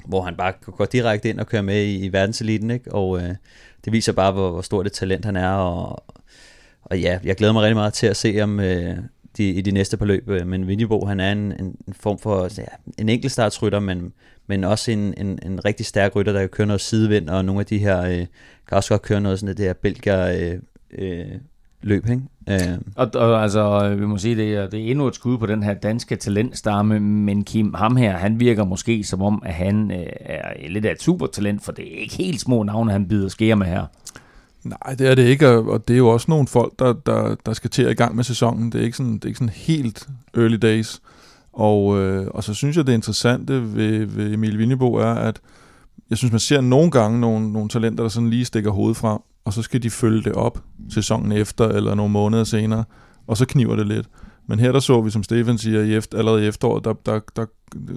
hvor han bare går direkte ind og kører med i, i verdenseliten, ikke? og øh, det viser bare, hvor, hvor stort et talent han er, og, og ja, jeg glæder mig rigtig meget til at se ham øh, de, i de næste par løb, øh, men Vinjebo, han er en, en, en form for ja, en enkeltstartsrytter, men, men også en, en, en rigtig stærk rytter, der kan køre noget sidevind, og nogle af de her, øh, kan også godt køre noget sådan det her belgier øh, øh, løb, ikke? Øh. Og, og altså, vi må sige, det er, det er endnu et skud på den her danske talentstamme, men Kim, ham her, han virker måske som om, at han øh, er lidt af et supertalent, for det er ikke helt små navne, han bider skære med her. Nej, det er det ikke, og det er jo også nogle folk, der, der, der skal til at i gang med sæsonen. Det er ikke sådan, det er ikke sådan helt early days. Og, øh, og så synes jeg, det interessante ved, ved Emil Vindebo er, at jeg synes, man ser nogle gange nogle, nogle talenter, der sådan lige stikker hovedet frem, og så skal de følge det op sæsonen efter, eller nogle måneder senere, og så kniver det lidt. Men her der så vi, som Stefan siger, i efter, allerede i efteråret, der, der, der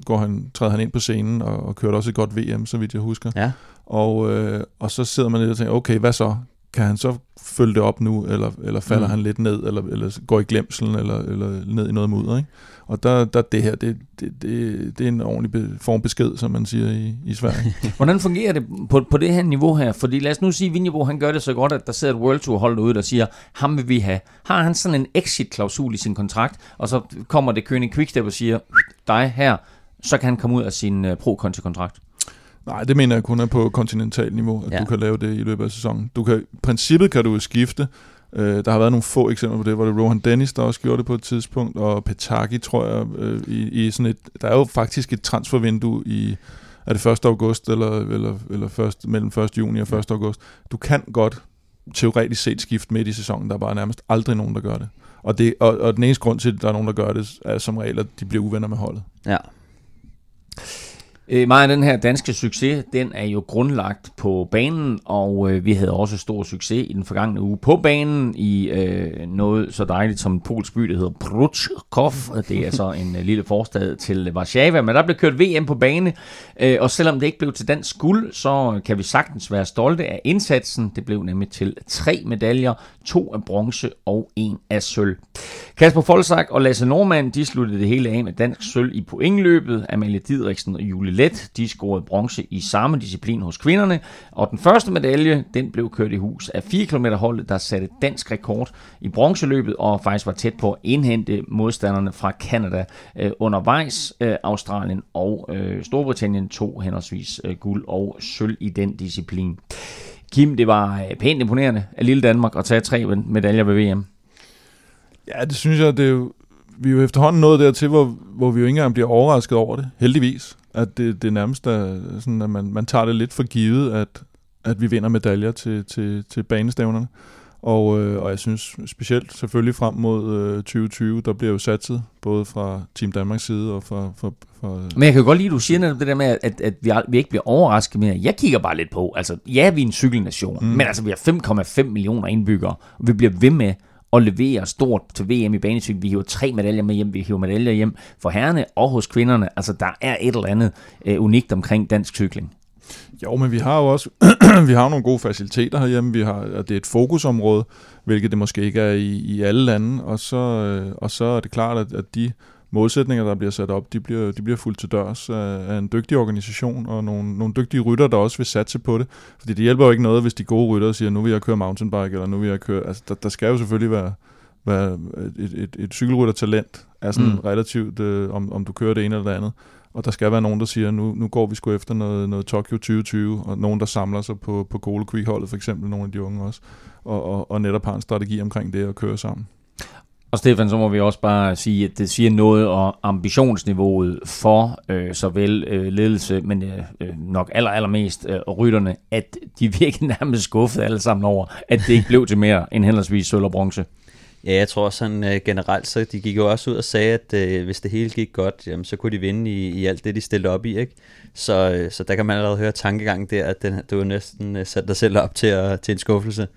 går han, træder han ind på scenen og, og kørte også et godt VM, så vidt jeg husker. Ja. Og, øh, og så sidder man lidt og tænker, okay, hvad så? Kan han så følge det op nu, eller, eller falder mm. han lidt ned, eller, eller går i glemselen, eller, eller ned i noget mudder, ikke? Og der, der det her, det, det, det, det er en ordentlig form besked, som man siger i, i Sverige. Hvordan fungerer det på, på det her niveau her? Fordi lad os nu sige, at Vinjebo, han gør det så godt, at der sidder et World Tour hold ude, der siger, ham vil vi have. Har han sådan en exit-klausul i sin kontrakt, og så kommer det König Quickstep og siger, dig her, så kan han komme ud af sin uh, pro-konti-kontrakt? Nej, det mener jeg kun er på kontinental niveau, at ja. du kan lave det i løbet af sæsonen. Du kan, princippet kan du skifte, Øh, der har været nogle få eksempler på det, hvor det er Rohan Dennis, der også gjorde det på et tidspunkt, og Petaki, tror jeg, øh, i, i sådan et... Der er jo faktisk et transfervindue i... Er det 1. august, eller, eller, eller først, mellem 1. juni og 1. august? Du kan godt teoretisk set skifte midt i sæsonen. Der er bare nærmest aldrig nogen, der gør det. Og, det, og, og den eneste grund til, at der er nogen, der gør det, er som regel, at de bliver uvenner med holdet. Ja. Øh, meget af den her danske succes, den er jo grundlagt på banen, og øh, vi havde også stor succes i den forgangne uge på banen i øh, noget så dejligt som en polsk by, der hedder Pruchkov. Det er så en øh, lille forstad til Warszawa, men der blev kørt VM på bane, øh, og selvom det ikke blev til dansk guld, så kan vi sagtens være stolte af indsatsen. Det blev nemlig til tre medaljer, to af bronze og en af sølv. Kasper Folsak og Lasse Normand, de sluttede det hele af med dansk sølv i pointløbet. Amalie Didriksen og Julie Let, de scorede bronze i samme disciplin hos kvinderne. Og den første medalje, den blev kørt i hus af 4 km holdet, der satte dansk rekord i bronzeløbet og faktisk var tæt på at indhente modstanderne fra Kanada øh, undervejs. Øh, Australien og øh, Storbritannien tog henholdsvis øh, guld og sølv i den disciplin. Kim, det var øh, pænt imponerende af lille Danmark at tage tre medaljer ved VM. Ja, det synes jeg, det er jo, vi er jo efterhånden nået dertil, hvor, hvor vi jo ikke engang bliver overrasket over det, heldigvis. At det, det nærmest er sådan, at man, man tager det lidt for givet, at, at vi vinder medaljer til, til, til banestævnerne. Og, øh, og jeg synes specielt selvfølgelig frem mod øh, 2020, der bliver jo satset både fra Team Danmarks side og fra... fra, fra Men jeg kan godt lide, at du siger netop det der med, at, at vi, vi ikke bliver overrasket mere. Jeg kigger bare lidt på, altså ja, vi er en cykelnation, mm. men altså vi har 5,5 millioner indbyggere, og vi bliver ved med at levere stort til VM i banecykel. Vi hiver tre medaljer med hjem, vi hiver medaljer hjem for herrene og hos kvinderne. Altså der er et eller andet uh, unikt omkring dansk cykling. Jo, men vi har jo også vi har nogle gode faciliteter herhjemme. Vi har, og det er et fokusområde, hvilket det måske ikke er i, i alle lande. Og så, øh, og så er det klart, at, at de målsætninger, der bliver sat op, de bliver, de bliver fuldt til dørs af, af en dygtig organisation og nogle, nogle dygtige rytter, der også vil satse på det. Fordi det hjælper jo ikke noget, hvis de gode rytter siger, nu vil jeg køre mountainbike, eller nu vil jeg køre... Altså, der, der skal jo selvfølgelig være, være et, et, et cykelryttertalent er sådan mm. relativt, øh, om, om du kører det ene eller det andet. Og der skal være nogen, der siger, nu, nu går vi sgu efter noget, noget Tokyo 2020, og nogen, der samler sig på, på Gole Creek-holdet, for eksempel nogle af de unge også, og, og, og netop har en strategi omkring det at køre sammen. Og Stefan, så må vi også bare sige, at det siger noget om ambitionsniveauet for øh, såvel øh, ledelse, men øh, øh nok aller, allermest øh, rytterne, at de virkelig nærmest skuffede alle sammen over, at det ikke blev til mere end henholdsvis sølv og bronze. Ja, jeg tror sådan øh, generelt, så de gik jo også ud og sagde, at øh, hvis det hele gik godt, jamen, så kunne de vinde i, i alt det, de stillede op i. Ikke? Så, øh, så der kan man allerede høre tankegangen der, at den, du næsten øh, sat dig selv op til, at, til en skuffelse.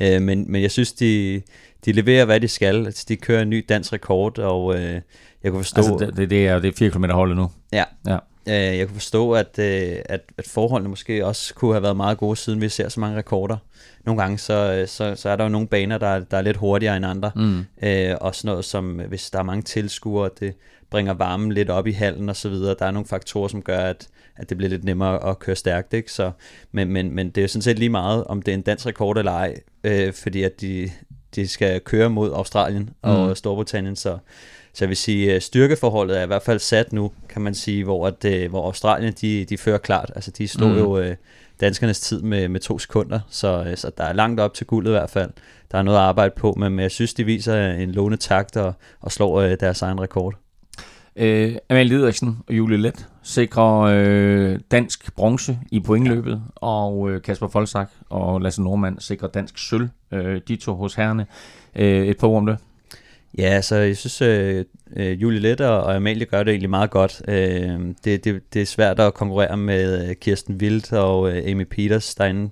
Øh, men, men jeg synes, de, de leverer, hvad de skal. Altså, de kører en ny dansk rekord, og øh, jeg kunne forstå... Altså, det, det, er, det er 4 km holdet nu. Ja. ja. Øh, jeg kunne forstå, at, øh, at, at forholdene måske også kunne have været meget gode, siden vi ser så mange rekorder. Nogle gange, så, øh, så, så er der jo nogle baner, der, der er lidt hurtigere end andre. Mm. Øh, og sådan noget som, hvis der er mange tilskuere, det bringer varmen lidt op i hallen og så videre. Der er nogle faktorer, som gør, at, at det bliver lidt nemmere at køre stærkt. Ikke? Så, men, men, men det er jo sådan set lige meget, om det er en dansk rekord eller ej, øh, fordi at de, de skal køre mod Australien og mm. Storbritannien, så så jeg vil sige, at styrkeforholdet er i hvert fald sat nu, kan man sige, hvor, at, øh, hvor Australien de, de fører klart. Altså de slog mm. jo øh, danskernes tid med, med to sekunder, så, øh, så der er langt op til guldet i hvert fald. Der er noget at arbejde på, men jeg synes, de viser en låne takt og, og slår øh, deres egen rekord. Øh, Amalie Didriksen og Julie Let sikrer øh, dansk bronze i pointløbet, og øh, Kasper Folsak og Lasse Normand sikrer dansk sølv, øh, de to hos herrene. Øh, et par ord om det. Ja, så jeg synes, øh, øh, Julie Letter og Amalie gør det egentlig meget godt. Øh, det, det, det er svært at konkurrere med øh, Kirsten Wild og øh, Amy Peters derinde.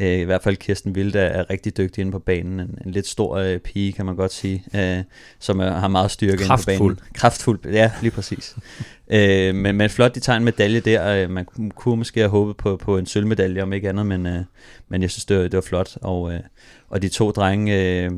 Øh, I hvert fald Kirsten Wild er, er rigtig dygtig inde på banen. En, en lidt stor øh, pige, kan man godt sige, øh, som er, har meget styrke Kraftfuld. inde på banen. Kraftfuld. ja, lige præcis. øh, men, men flot, de tager en medalje der. Øh, man kunne måske have håbet på, på en sølvmedalje, om ikke andet, men, øh, men jeg synes, det var, det var flot. Og, øh, og de to drenge... Øh,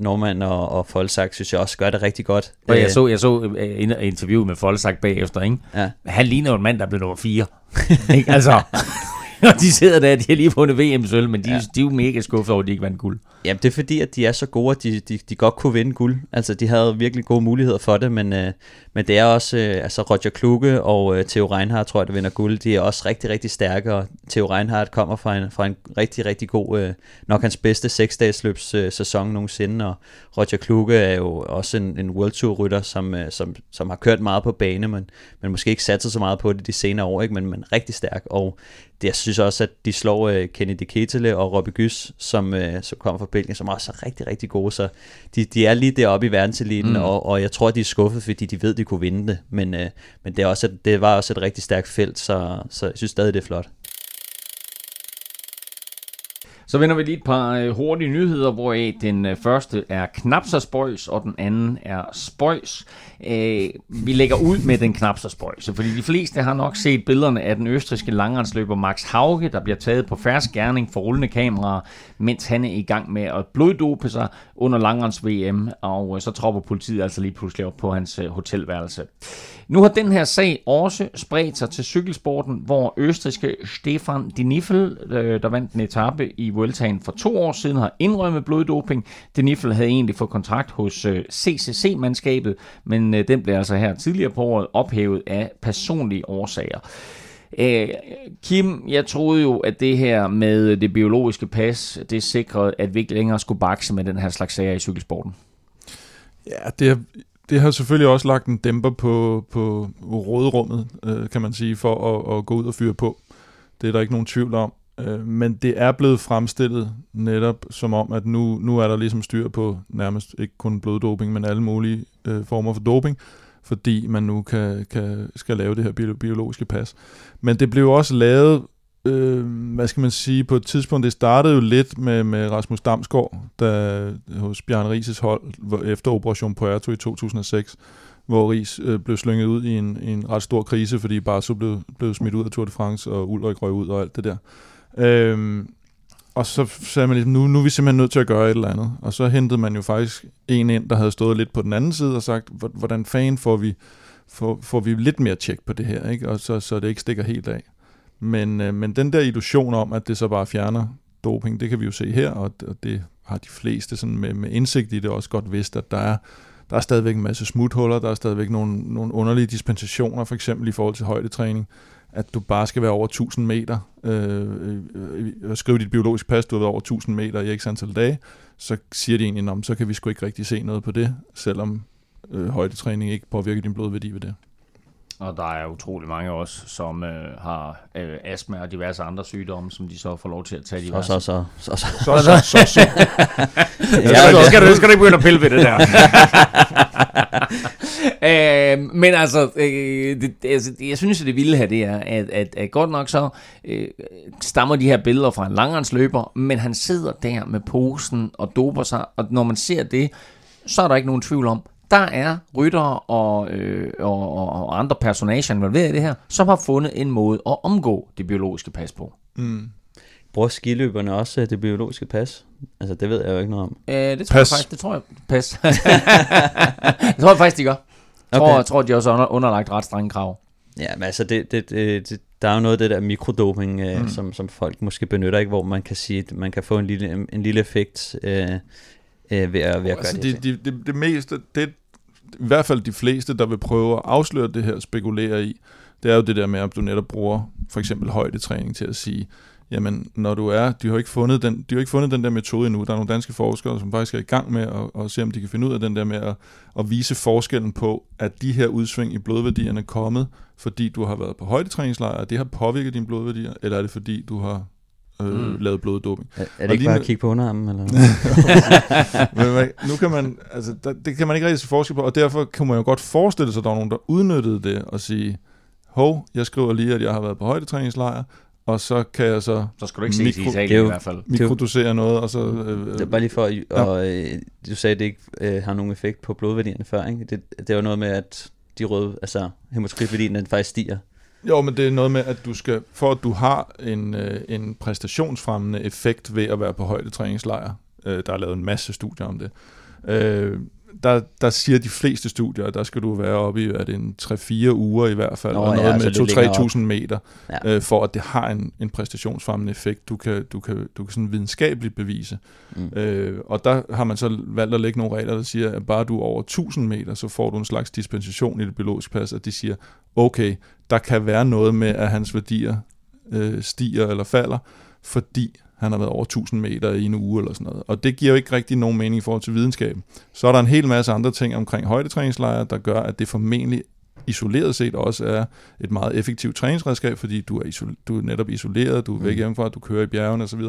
Norman og, og Folsak, synes jeg også gør det rigtig godt. Og jeg øh, så, jeg så øh, interview med Folsak bagefter, ikke? Ja. Han ligner jo en mand, der blev nummer 4. ikke? Altså, og de sidder der, de har lige vundet VM-sølv, men de, ja. de er jo mega skuffet over, at de ikke vandt guld. Jamen, det er fordi, at de er så gode, at de, de, de godt kunne vinde guld. Altså, de havde virkelig gode muligheder for det, men, øh, men det er også, øh, altså Roger Kluge og øh, Theo Reinhardt, tror jeg, der vinder guld, de er også rigtig, rigtig stærke, og Theo Reinhardt kommer fra en, fra en rigtig, rigtig god, øh, nok hans bedste seksdagsløbs øh, sæson nogensinde, og Roger Kluge er jo også en, en World Tour rytter, som, øh, som, som har kørt meget på bane, men, men måske ikke sat sig så meget på det de senere år, ikke? Men, men rigtig stærk, og jeg synes også, at de slår øh, Kennedy Ketele og Robbie Gys, som, øh, som kommer fra Belgien, som også er rigtig, rigtig gode. Så de, de er lige deroppe i verdenseliten, mm. og, og jeg tror, de er skuffet, fordi de ved, de kunne vinde det. Men, øh, men det, er også et, det var også et rigtig stærkt felt, så, så jeg synes stadig, det er flot. Så vender vi lige et par øh, hurtige nyheder, hvor den øh, første er knap så spøjs, og den anden er spøjs. Øh, vi lægger ud med den knap så spøjs, fordi de fleste har nok set billederne af den østriske langrendsløber Max Hauge, der bliver taget på færds gerning for rullende kameraer, mens han er i gang med at bloddope sig under langrens VM, og øh, så tropper politiet altså lige pludselig op på hans hotelværelse. Nu har den her sag også spredt sig til cykelsporten, hvor østriske Stefan Dinifel, der vandt en etape i Vueltaen for to år siden, har indrømmet bloddoping. Denifel havde egentlig fået kontrakt hos øh, CCC-mandskabet, men øh, den blev altså her tidligere på året ophævet af personlige årsager. Øh, Kim, jeg troede jo, at det her med øh, det biologiske pas, det sikrede, at vi ikke længere skulle bakse med den her slags sager i cykelsporten. Ja, det har, det har selvfølgelig også lagt en dæmper på, på råderummet, øh, kan man sige, for at, at gå ud og fyre på. Det er der ikke nogen tvivl om. Øh, men det er blevet fremstillet netop som om, at nu, nu er der ligesom styr på nærmest ikke kun bloddoping, men alle mulige øh, former for doping, fordi man nu kan, kan, skal lave det her biologiske pas. Men det blev også lavet, øh, hvad skal man sige, på et tidspunkt, det startede jo lidt med, med Rasmus Damsgaard, der hos Bjørn Rises hold efter Operation Puerto i 2006, hvor Ries øh, blev slynget ud i en, en ret stor krise, fordi Barso blev, blev smidt ud af Tour de France, og Ulrik røg ud og alt det der. Øhm, og så sagde man ligesom, nu, nu er vi simpelthen nødt til at gøre et eller andet. Og så hentede man jo faktisk en ind, der havde stået lidt på den anden side og sagt, hvordan fanden får vi, får, får vi lidt mere tjek på det her, ikke? Og så, så det ikke stikker helt af. Men, øh, men den der illusion om, at det så bare fjerner doping, det kan vi jo se her, og, og det har de fleste sådan med, med indsigt i det også godt vidst, at der er, der er stadigvæk en masse smuthuller, der er stadigvæk nogle, nogle underlige dispensationer, for eksempel i forhold til højdetræning at du bare skal være over 1000 meter, øh, øh, øh, skrive dit biologiske pas, du har været over 1000 meter i x antal dage, så siger de egentlig, om så kan vi sgu ikke rigtig se noget på det, selvom øh, højdetræning ikke påvirker din blodværdi ved det. Og der er utrolig mange også, som øh, har øh, astma og diverse andre sygdomme, som de så får lov til at tage diverse. Så, så, så. Så, så, så. så, så, så. ja, så skal, du, skal du ikke begynde at pille ved det der. øh, men altså, øh, det, altså, jeg synes, at det vilde her, det er, at, at, at godt nok så øh, stammer de her billeder fra en langrendsløber, men han sidder der med posen og doper sig, og når man ser det, så er der ikke nogen tvivl om, der er ryttere og, øh, og, og, og andre personager involveret i det her, som har fundet en måde at omgå det biologiske pas på. Mm. Bruger skiløberne også øh, det biologiske pas? Altså, det ved jeg jo ikke noget om. Øh, det tror pas. jeg faktisk, det tror jeg. Pas. det tror jeg faktisk, de gør. Jeg okay. tror, jeg tror, de også har underlagt ret strenge krav. Ja, men altså, det, det, det, det, der er jo noget af det der mikrodoping, øh, mm. som, som folk måske benytter, ikke, hvor man kan sige, at man kan få en lille, en lille effekt øh, øh, ved, at, ved at altså, gøre det. Det, det, det meste, det, i hvert fald de fleste, der vil prøve at afsløre det her, spekulere i, det er jo det der med, at du netop bruger for eksempel højdetræning til at sige, jamen når du er, de har ikke fundet den, de har ikke fundet den der metode endnu. Der er nogle danske forskere, som faktisk er i gang med at, at se, om de kan finde ud af den der med at, at vise forskellen på, at de her udsving i blodværdierne er kommet, fordi du har været på højdetræningslejr, det har påvirket dine blodværdier, eller er det fordi, du har øh, mm. lavet bloddoping. Er, er det ikke bare at kigge på underarmen? Eller? Men nu kan man, altså, der, det kan man ikke rigtig se forskel på, og derfor kan man jo godt forestille sig, at der er nogen, der udnyttede det og sige, hov, jeg skriver lige, at jeg har været på højdetræningslejr, og så kan jeg så... Så skal du ikke mikro, se Italien i hvert fald. Mikrodosere noget, og så... Øh, det er bare lige for, at, ja. og, øh, du sagde, at det ikke øh, har nogen effekt på blodværdierne før, ikke? Det, det er jo noget med, at de røde, altså hematokritværdien, den faktisk stiger. Jo, men det er noget med, at du skal, for at du har en, øh, en præstationsfremmende effekt ved at være på højdetræningslejr, øh, der er lavet en masse studier om det, øh, der, der siger de fleste studier, der skal du være oppe i at en 3-4 uger i hvert fald, Nå, og noget ja, med 2-3.000 meter, ja. øh, for at det har en, en præstationsfremmende effekt, du kan, du kan, du kan sådan videnskabeligt bevise. Mm. Øh, og der har man så valgt at lægge nogle regler, der siger, at bare du er over 1000 meter, så får du en slags dispensation i det biologiske pas, at de siger, okay, der kan være noget med, at hans værdier øh, stiger eller falder, fordi han har været over 1000 meter i en uge eller sådan noget. Og det giver jo ikke rigtig nogen mening i forhold til videnskaben. Så er der en hel masse andre ting omkring højdetræningslejre, der gør, at det formentlig isoleret set også er et meget effektivt træningsredskab, fordi du er, isol- du er netop isoleret, du er væk mm. hjemmefra, du kører i bjergene osv.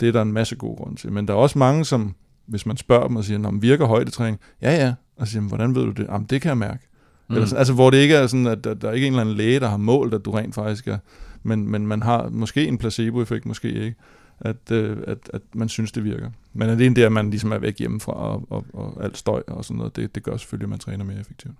Det er der en masse gode grunde til. Men der er også mange, som, hvis man spørger dem og siger, om virker højdetræning? Ja, ja. Og siger, hvordan ved du det? Jamen, det kan jeg mærke. Mm. Eller sådan, altså, hvor det ikke er sådan, at der, der er ikke en eller anden læge, der har målt, at du rent faktisk er, men, men man har måske en placeboeffekt, måske ikke at, øh, at, at man synes, det virker. Men det er det, at man ligesom er væk hjemmefra, og, og, og alt støj og sådan noget, det, det gør selvfølgelig, at man træner mere effektivt.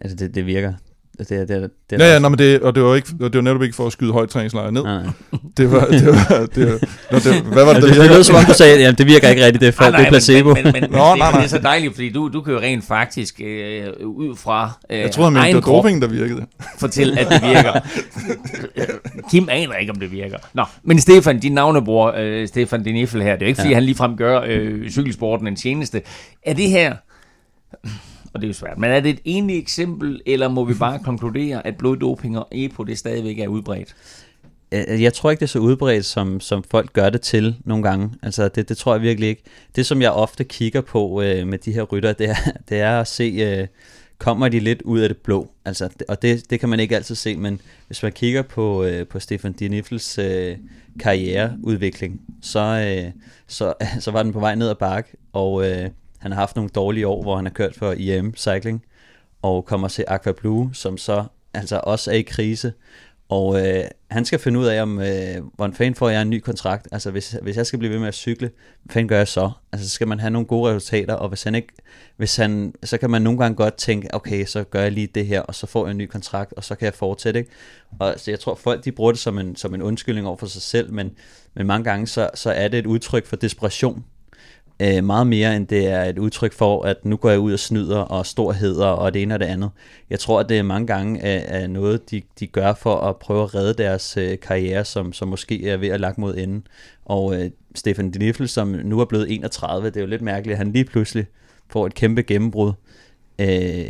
Altså, det, det virker. Det, det, det, det ja, ja, nå, men det, og det var, ikke, og det var netop ikke for at skyde højt træningslejre ned. Nej, nej. Det var, det var, det var, nå, det, hvad var det, det, det lød som om du sagde, at det virker ikke rigtigt, det er, nej, det er placebo. Men, men, men, nå, nej, nej. det er så dejligt, fordi du, du kan jo rent faktisk øh, ud fra øh, Jeg tror, det var doping, der virkede. Fortæl, at det virker. Kim aner ikke, om det virker. Nå, men Stefan, din navnebror, øh, Stefan Diniffel her, det er jo ikke, fordi ja. han ligefrem gør øh, cykelsporten en tjeneste. Er det her og det er jo svært. Men er det et enligt eksempel, eller må vi bare konkludere, at bloddoping og EPO det stadigvæk er udbredt? Jeg tror ikke, det er så udbredt, som, som folk gør det til nogle gange. Altså, det, det tror jeg virkelig ikke. Det, som jeg ofte kigger på øh, med de her rytter, det er, det er at se, øh, kommer de lidt ud af det blå? Altså, og det, det kan man ikke altid se, men hvis man kigger på, øh, på Stefan Dinifels øh, karriereudvikling, så, øh, så, så var den på vej ned ad bakke, og øh, han har haft nogle dårlige år, hvor han har kørt for IM Cycling, og kommer til Aqua Blue, som så altså også er i krise. Og øh, han skal finde ud af, om øh, hvordan fanden får jeg en ny kontrakt. Altså hvis, hvis jeg skal blive ved med at cykle, hvad fanden gør jeg så? Altså så skal man have nogle gode resultater, og hvis han ikke, hvis han, så kan man nogle gange godt tænke, okay, så gør jeg lige det her, og så får jeg en ny kontrakt, og så kan jeg fortsætte. Ikke? Og så jeg tror, folk de bruger det som en, som en undskyldning over for sig selv, men, men mange gange så, så er det et udtryk for desperation øh, meget mere end det er et udtryk for, at nu går jeg ud og snyder og storheder og det ene og det andet. Jeg tror, at det er mange gange er, er noget, de, de gør for at prøve at redde deres øh, karriere, som, som måske er ved at lagt mod enden. Og øh, Stefan Diniffel, som nu er blevet 31, det er jo lidt mærkeligt, at han lige pludselig får et kæmpe gennembrud. Øh,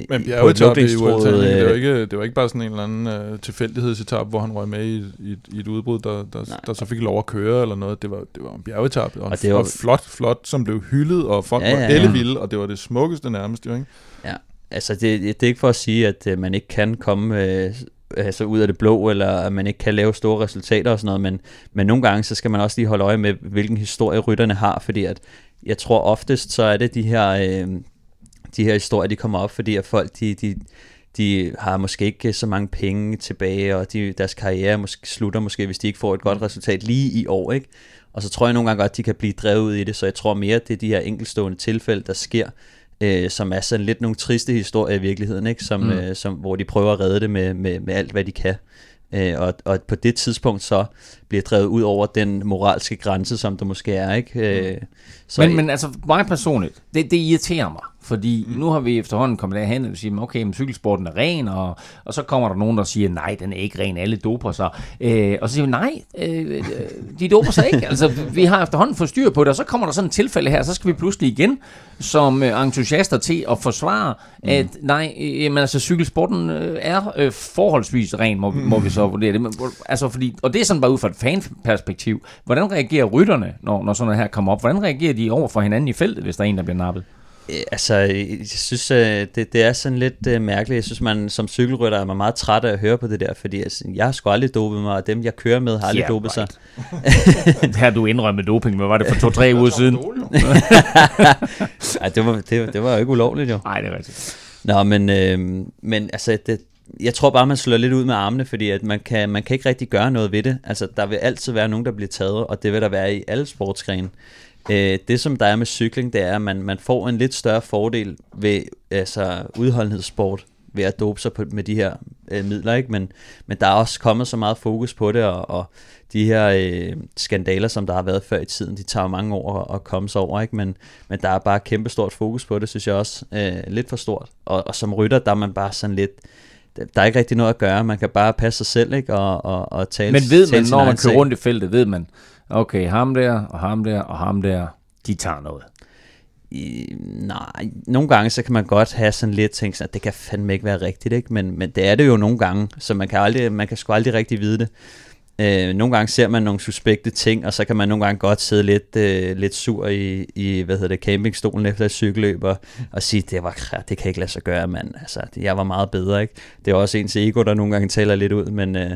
Men bjergetap i USA, det, var øh, ikke, det var ikke bare sådan en eller anden uh, tilfældighedsetap, hvor han røg med i, i, i et udbrud, der, der, der så fik lov at køre eller noget. Det var, det var en bjergetap, og, og, det var, og flot, flot, som blev hyldet, og folk ja, ja, ja. var ellevilde, og det var det smukkeste nærmest, jo ikke? Ja, altså det, det er ikke for at sige, at uh, man ikke kan komme... Uh, altså ud af det blå, eller at man ikke kan lave store resultater og sådan noget, men, men nogle gange, så skal man også lige holde øje med, hvilken historie rytterne har, fordi at jeg tror oftest, så er det de her, øh, de her historier, de kommer op, fordi at folk, de, de, de har måske ikke så mange penge tilbage, og de, deres karriere måske slutter måske, hvis de ikke får et godt resultat lige i år, ikke? Og så tror jeg nogle gange godt, at de kan blive drevet ud i det, så jeg tror mere, det er de her enkelstående tilfælde, der sker, øh, som er sådan lidt nogle triste historier i virkeligheden, ikke? Som, mm. øh, som, hvor de prøver at redde det med, med, med alt, hvad de kan. Øh, og, og på det tidspunkt så bliver drevet ud over den moralske grænse, som der måske er. ikke. Øh, mm. så men, men altså mig personligt, det, det irriterer mig. Fordi mm. nu har vi efterhånden kommet derhen, og vi siger, okay, men cykelsporten er ren, og, og så kommer der nogen, der siger, nej, den er ikke ren, alle doper sig. Øh, og så siger vi, nej, øh, de doper sig ikke. Altså, vi har efterhånden fået styr på det, og så kommer der sådan et tilfælde her, så skal vi pludselig igen som øh, entusiaster til at forsvare, mm. at nej, øh, jamen, altså, cykelsporten øh, er øh, forholdsvis ren, må, mm. må vi så vurdere det. Men, altså, fordi, og det er sådan bare ud fra et fanperspektiv. Hvordan reagerer rytterne, når, når sådan noget her kommer op? Hvordan reagerer de over for hinanden i feltet, hvis der er en, der bliver nappet? Øh, altså, jeg synes, øh, det, det er sådan lidt uh, mærkeligt. Jeg synes, man som cykelrytter er man meget træt af at høre på det der, fordi altså, jeg har sgu aldrig dopet mig, og dem, jeg kører med, har aldrig yeah, dopet right. sig. har du indrømmet doping, men var det for to-tre uger siden? Ej, det var, det, det var jo ikke ulovligt, jo. Nej, det er rigtigt. Nå, men, øh, men altså, det, jeg tror bare, man slår lidt ud med armene, fordi at man, kan, man kan ikke rigtig gøre noget ved det. Altså, der vil altid være nogen, der bliver taget, og det vil der være i alle sportsgrene. Øh, det som der er med cykling, det er, at man, man får en lidt større fordel ved altså, udholdenhedssport ved at dope sig på, med de her øh, midler, ikke? Men, men der er også kommet så meget fokus på det, og, og de her øh, skandaler, som der har været før i tiden, de tager mange år at komme sig over, ikke? Men, men der er bare kæmpe stort fokus på det, synes jeg også. Øh, lidt for stort. Og, og som rytter, der er man bare sådan lidt der er ikke rigtig noget at gøre. Man kan bare passe sig selv, ikke? Og, og, og tale Men ved man, når man kører rundt i feltet, ved man, okay, ham der, og ham der, og ham der, de tager noget. I, nej, nogle gange så kan man godt have sådan lidt tænkt at det kan fandme ikke være rigtigt, ikke? Men, men det er det jo nogle gange, så man kan, aldrig, man kan sgu aldrig rigtig vide det. Øh, nogle gange ser man nogle suspekte ting, og så kan man nogle gange godt sidde lidt, øh, lidt sur i, i hvad hedder det, campingstolen efter et cykelløb og, og sige, det var det kan ikke lade sig gøre, mand. Altså, jeg var meget bedre, ikke? Det er også ens ego, der nogle gange taler lidt ud, men, øh,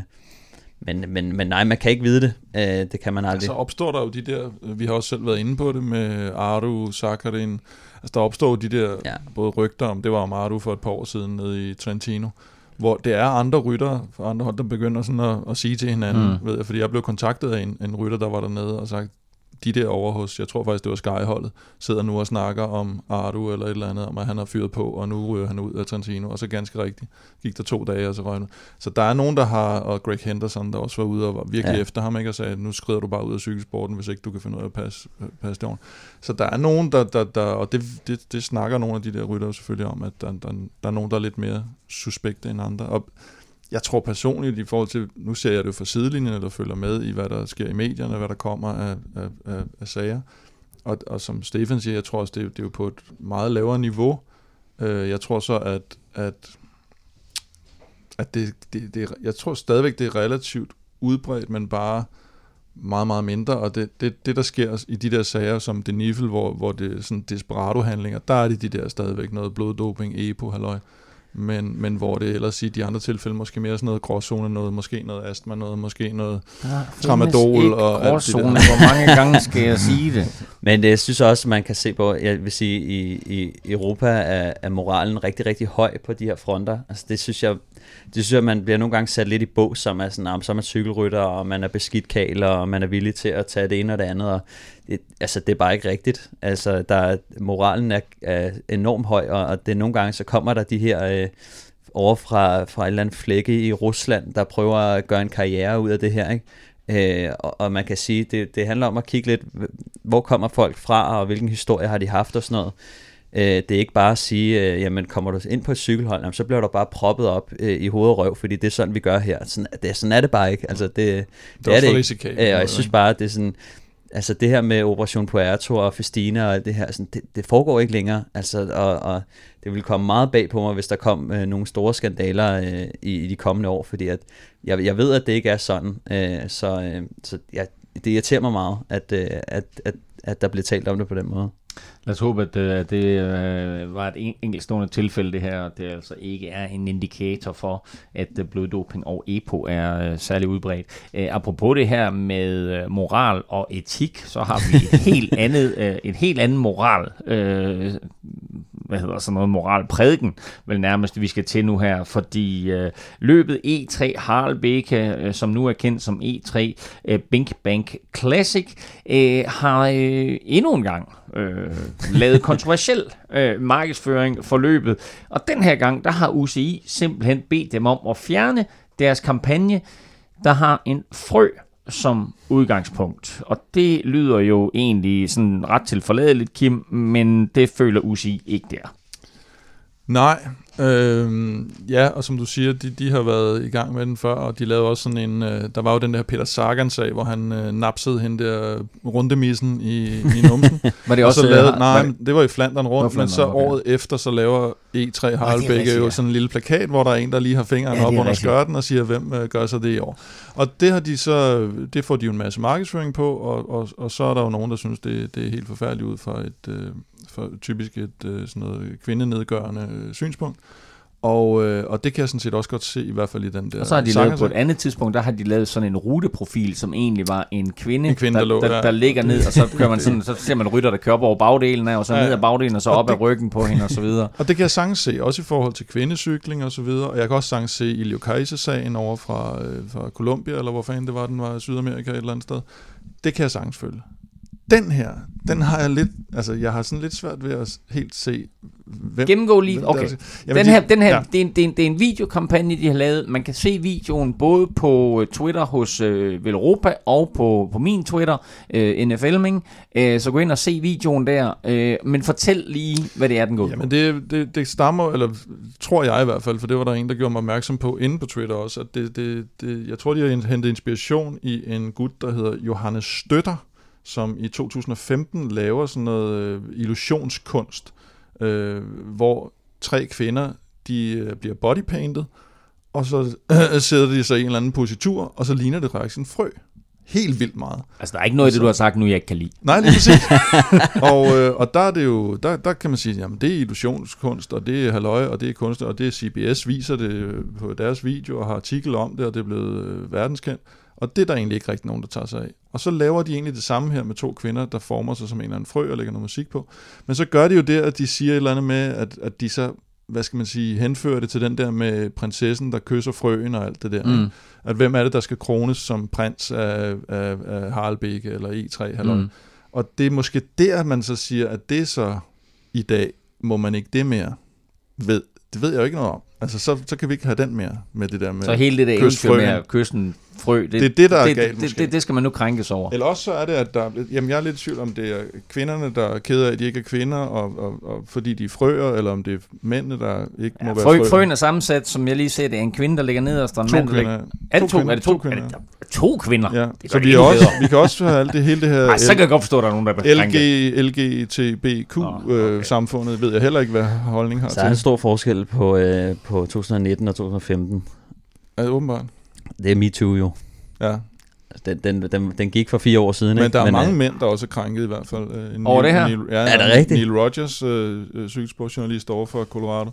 men, men, men nej, man kan ikke vide det. Øh, det kan man aldrig. Så opstår der jo de der, vi har også selv været inde på det med Aru, Sakarin. Altså der opstår de der ja. både rygter om, det var om Aru for et par år siden nede i Trentino, hvor det er andre rytter fra andre hold, der begynder sådan at, at sige til hinanden, mm. ved jeg, fordi jeg blev kontaktet af en, en rytter, der var dernede og sagt, de der over hos, jeg tror faktisk det var Skyholdet, sidder nu og snakker om Ardu eller et eller andet, om at han har fyret på, og nu ryger han ud af Trentino, og så ganske rigtigt gik der to dage, og så røg Så der er nogen, der har, og Greg Henderson, der også var ude og var virkelig ja. efter ham, ikke, og sagde, nu skrider du bare ud af cykelsporten, hvis ikke du kan finde ud af at passe, passe det Så der er nogen, der, der, der og det, det, det snakker nogle af de der rytter selvfølgelig om, at der, der, der er nogen, der er lidt mere suspekte end andre. Og jeg tror personligt i forhold til, nu ser jeg det fra sidelinjen, eller følger med i, hvad der sker i medierne, hvad der kommer af, af, af, af sager. Og, og som Stefan siger, jeg tror også, det, er, det er jo på et meget lavere niveau. Uh, jeg tror så, at, at, at det, det, det, jeg tror stadigvæk, det er relativt udbredt, men bare meget, meget mindre, og det, det, det der sker i de der sager som Denifel, hvor, hvor det er sådan desperado-handlinger, der er det de der stadigvæk noget bloddoping, EPO, halløj men, men hvor det ellers i de andre tilfælde måske mere sådan noget gråzone, noget, måske noget astma, noget, måske noget ja, tramadol. og gråzone, hvor mange gange skal jeg sige det? Men det, jeg synes også, man kan se på, jeg vil sige, i, i Europa er, er moralen rigtig, rigtig høj på de her fronter. Altså det synes jeg, det synes jeg, man bliver nogle gange sat lidt i bås, som er sådan, så er man cykelrytter, og man er beskidt kaler, og man er villig til at tage det ene og det andet, og det, altså det er bare ikke rigtigt. Altså der, moralen er, er enormt høj, og, og det nogle gange, så kommer der de her... Øh, over fra, fra et eller andet flække i Rusland, der prøver at gøre en karriere ud af det her, ikke? Øh, og, og man kan sige, det, det handler om at kigge lidt, hvor kommer folk fra, og hvilken historie har de haft og sådan noget. Øh, det er ikke bare at sige, øh, jamen kommer du ind på et cykelhold, jamen, så bliver du bare proppet op øh, i hoved og røv, fordi det er sådan, vi gør her. Sådan, det, sådan er det bare ikke. Altså, det, det, det er, er det ikke. Øh, og jeg synes bare, det er sådan, altså det her med Operation Puerto og Festina og det her, sådan, det, det foregår ikke længere. Altså, og, og det vil komme meget bag på mig, hvis der kom øh, nogle store skandaler øh, i, i de kommende år, fordi at jeg, jeg ved, at det ikke er sådan. Øh, så øh, så ja, det irriterer mig meget, at, øh, at, at, at der bliver talt om det på den måde. Lad os håbe, at øh, det øh, var et enkeltstående tilfælde det her, og det altså ikke er en indikator for, at øh, bloddoping og EPO er særlig udbredt. apropos det her med moral og etik, så har vi et helt andet, et helt andet moral hvad hedder sådan noget moralprædiken, vel nærmest vi skal til nu her, fordi øh, løbet E3 Harlbeke, øh, som nu er kendt som E3 øh, Bink Bank Classic, øh, har øh, endnu en gang øh, lavet kontroversiel øh, markedsføring for løbet. Og den her gang, der har UCI simpelthen bedt dem om at fjerne deres kampagne, der har en frø som udgangspunkt. Og det lyder jo egentlig sådan ret til forladeligt, Kim, men det føler UCI ikke der. Nej, øh, ja, og som du siger, de, de har været i gang med den før, og de lavede også sådan en, øh, der var jo den der Peter Sagan-sag, hvor han øh, napsede hende der rundemissen i, i numsen. var det også, og så lavede, øh, nej, var det, det var i Flandern rundt, Flandern, men så okay. året efter, så laver E3 Harlebæk rigtigt, jo sådan en lille plakat, hvor der er en, der lige har fingeren Ja, op er under skørten og siger, hvem øh, gør så det i år. Og det har de så, det får de jo en masse markedsføring på, og, og, og så er der jo nogen, der synes, det, det er helt forfærdeligt ud fra et, øh, for typisk et øh, sådan noget kvindenedgørende øh, synspunkt. Og, øh, og det kan jeg sådan set også godt se, i hvert fald i den der og så har de lavet på et andet tidspunkt, der har de lavet sådan en ruteprofil, som egentlig var en kvinde, En kvinde, der lå, der, ja. der ligger ned, og så kører man sådan, så ser man rytter, der kører op over bagdelen af, og så Ja, ned ad bagdelen, og så Og op det- ad ryggen på hende, og så videre. Og det kan jeg sagtens se, også i forhold til kvindecykling og så videre. Og jeg kan også sagtens se Ilio Kaiser-sagen over fra, øh, fra Colombia, eller hvor fanden det var, den var i Sydamerika et eller andet sted. Det kan jeg sagtens følge. Den her, den har jeg lidt, altså jeg har sådan lidt svært ved at helt se, hvem... Gennemgå lige, hvem der okay. er- Jamen, Den her, de- den her ja. det, er en, det, er en, det er en videokampagne, de har lavet. Man kan se videoen både på øh, Twitter hos øh, Velropa og på, på min Twitter, øh, NFLming. Øh, så gå ind og se videoen der. Øh, men fortæl lige, hvad det er, den går. Jamen det, det, det stammer, eller tror jeg i hvert fald, for det var der en, der gjorde mig opmærksom på inde på Twitter også, at det, det, det, jeg tror, de har hentet inspiration i en gut, der hedder Johannes Støtter, som i 2015 laver sådan noget øh, illusionskunst, øh, hvor tre kvinder, de øh, bliver bodypainted, og så øh, sidder de sig i en eller anden positur, og så ligner det faktisk en frø. Helt vildt meget. Altså, der er ikke noget af det, du har sagt nu, jeg ikke kan lide. Nej, lige præcis. og, øh, og der er det jo, der, der kan man sige, jamen det er illusionskunst, og det er halløj, og det er kunst, og det er CBS viser det øh, på deres video, og har artikel om det, og det er blevet verdenskendt. Og det er der egentlig ikke rigtig nogen, der tager sig af. Og så laver de egentlig det samme her med to kvinder, der former sig som en eller anden frø og lægger noget musik på. Men så gør de jo det, at de siger et eller andet med, at, at de så, hvad skal man sige, henfører det til den der med prinsessen, der kysser frøen og alt det der. Mm. At hvem er det, der skal krones som prins af, af, af Harlebække eller E3, halløj. Mm. Og det er måske der, man så siger, at det så i dag, må man ikke det mere. Ved, det ved jeg jo ikke noget om. Altså, så, så kan vi ikke have den mere med det der med... Så hele det der med frøen. at kysse en frø, det, Det er det, der er det, galt, det, måske. det, det skal man nu krænkes over. Eller også så er det, at der, jamen jeg er lidt i tvivl om, det er kvinderne, der er kede af, at de ikke er kvinder, og, og, og fordi de er frøer, eller om det er mændene, der ikke må Ja, være frø, frøer. frøen er sammensat, som jeg lige ser, det er en kvinde, der ligger ned, og en To mand, der ligger... kvinder. Er det to? kvinder. Er det to, kvinder. Er det, to kvinder? Ja, Det så vi, er også, bedre. vi kan også have alt det hele det her Ej, så kan jeg godt forstå, at der er nogen, der er krænket. LG, LGTBQ-samfundet, okay. ved jeg heller ikke, hvad holdning har Så er en til. stor forskel på, øh, på 2019 og 2015. Ja, åbenbart. Det er MeToo jo. Ja. Den, den, den, den gik for fire år siden, Men ikke? der er mange øh, mænd, der også er krænket i hvert fald. Øh, Neil- Over det her? Neil, ja, Er det rigtigt? Neil Rogers, øh, øh, cykelsportsjournalist over for Colorado,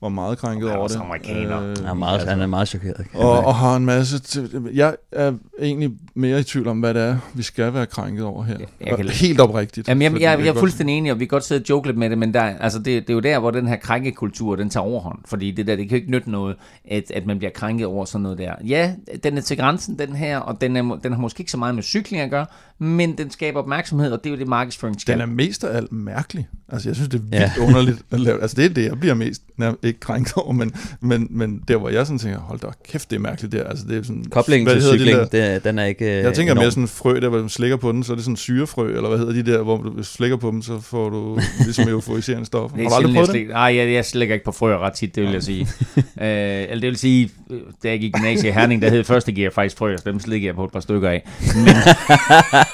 var meget krænket Han er over det. amerikaner. Øh, Han er meget, han er meget chokeret. og, og har en masse... Til, jeg er egentlig mere i tvivl om, hvad det er, vi skal være krænket over her. Jeg kan- Helt oprigtigt. Jamen, jeg, fordi jeg, jeg, jeg er fuldstændig enig, og vi kan godt sidde og joke lidt med det, men der, altså det, det er jo der, hvor den her krænkekultur, den tager overhånd. Fordi det der, det kan jo ikke nytte noget, at, at man bliver krænket over sådan noget der. Ja, den er til grænsen, den her, og den, er, den har måske ikke så meget med cykling at gøre, men den skaber opmærksomhed, og det er jo det, markedsføring skal. Den er mest af alt mærkelig. Altså, jeg synes, det er Ja. vildt underligt at lave. Altså, det er det, jeg bliver mest, nær, ikke krænket over, men, men, men der, hvor jeg sådan tænker, hold da kæft, det er mærkeligt der. Altså, det er sådan, Koblingen hvad til hedder de cykling, der? det, den er ikke Jeg tænker enorm. mere sådan en frø, der hvor du slikker på den, så er det sådan en syrefrø, eller hvad hedder de der, hvor du slikker på dem, så får du ligesom euforiserende stoffer. Har du aldrig prøvet jeg det? Nej, jeg, jeg slækker ikke på frøer ret tit, det vil jeg sige. øh, eller det vil sige, øh, da jeg gik i gymnasiet i Herning, der hed første gear faktisk frøer, så dem slikker jeg på et par stykker af. Men,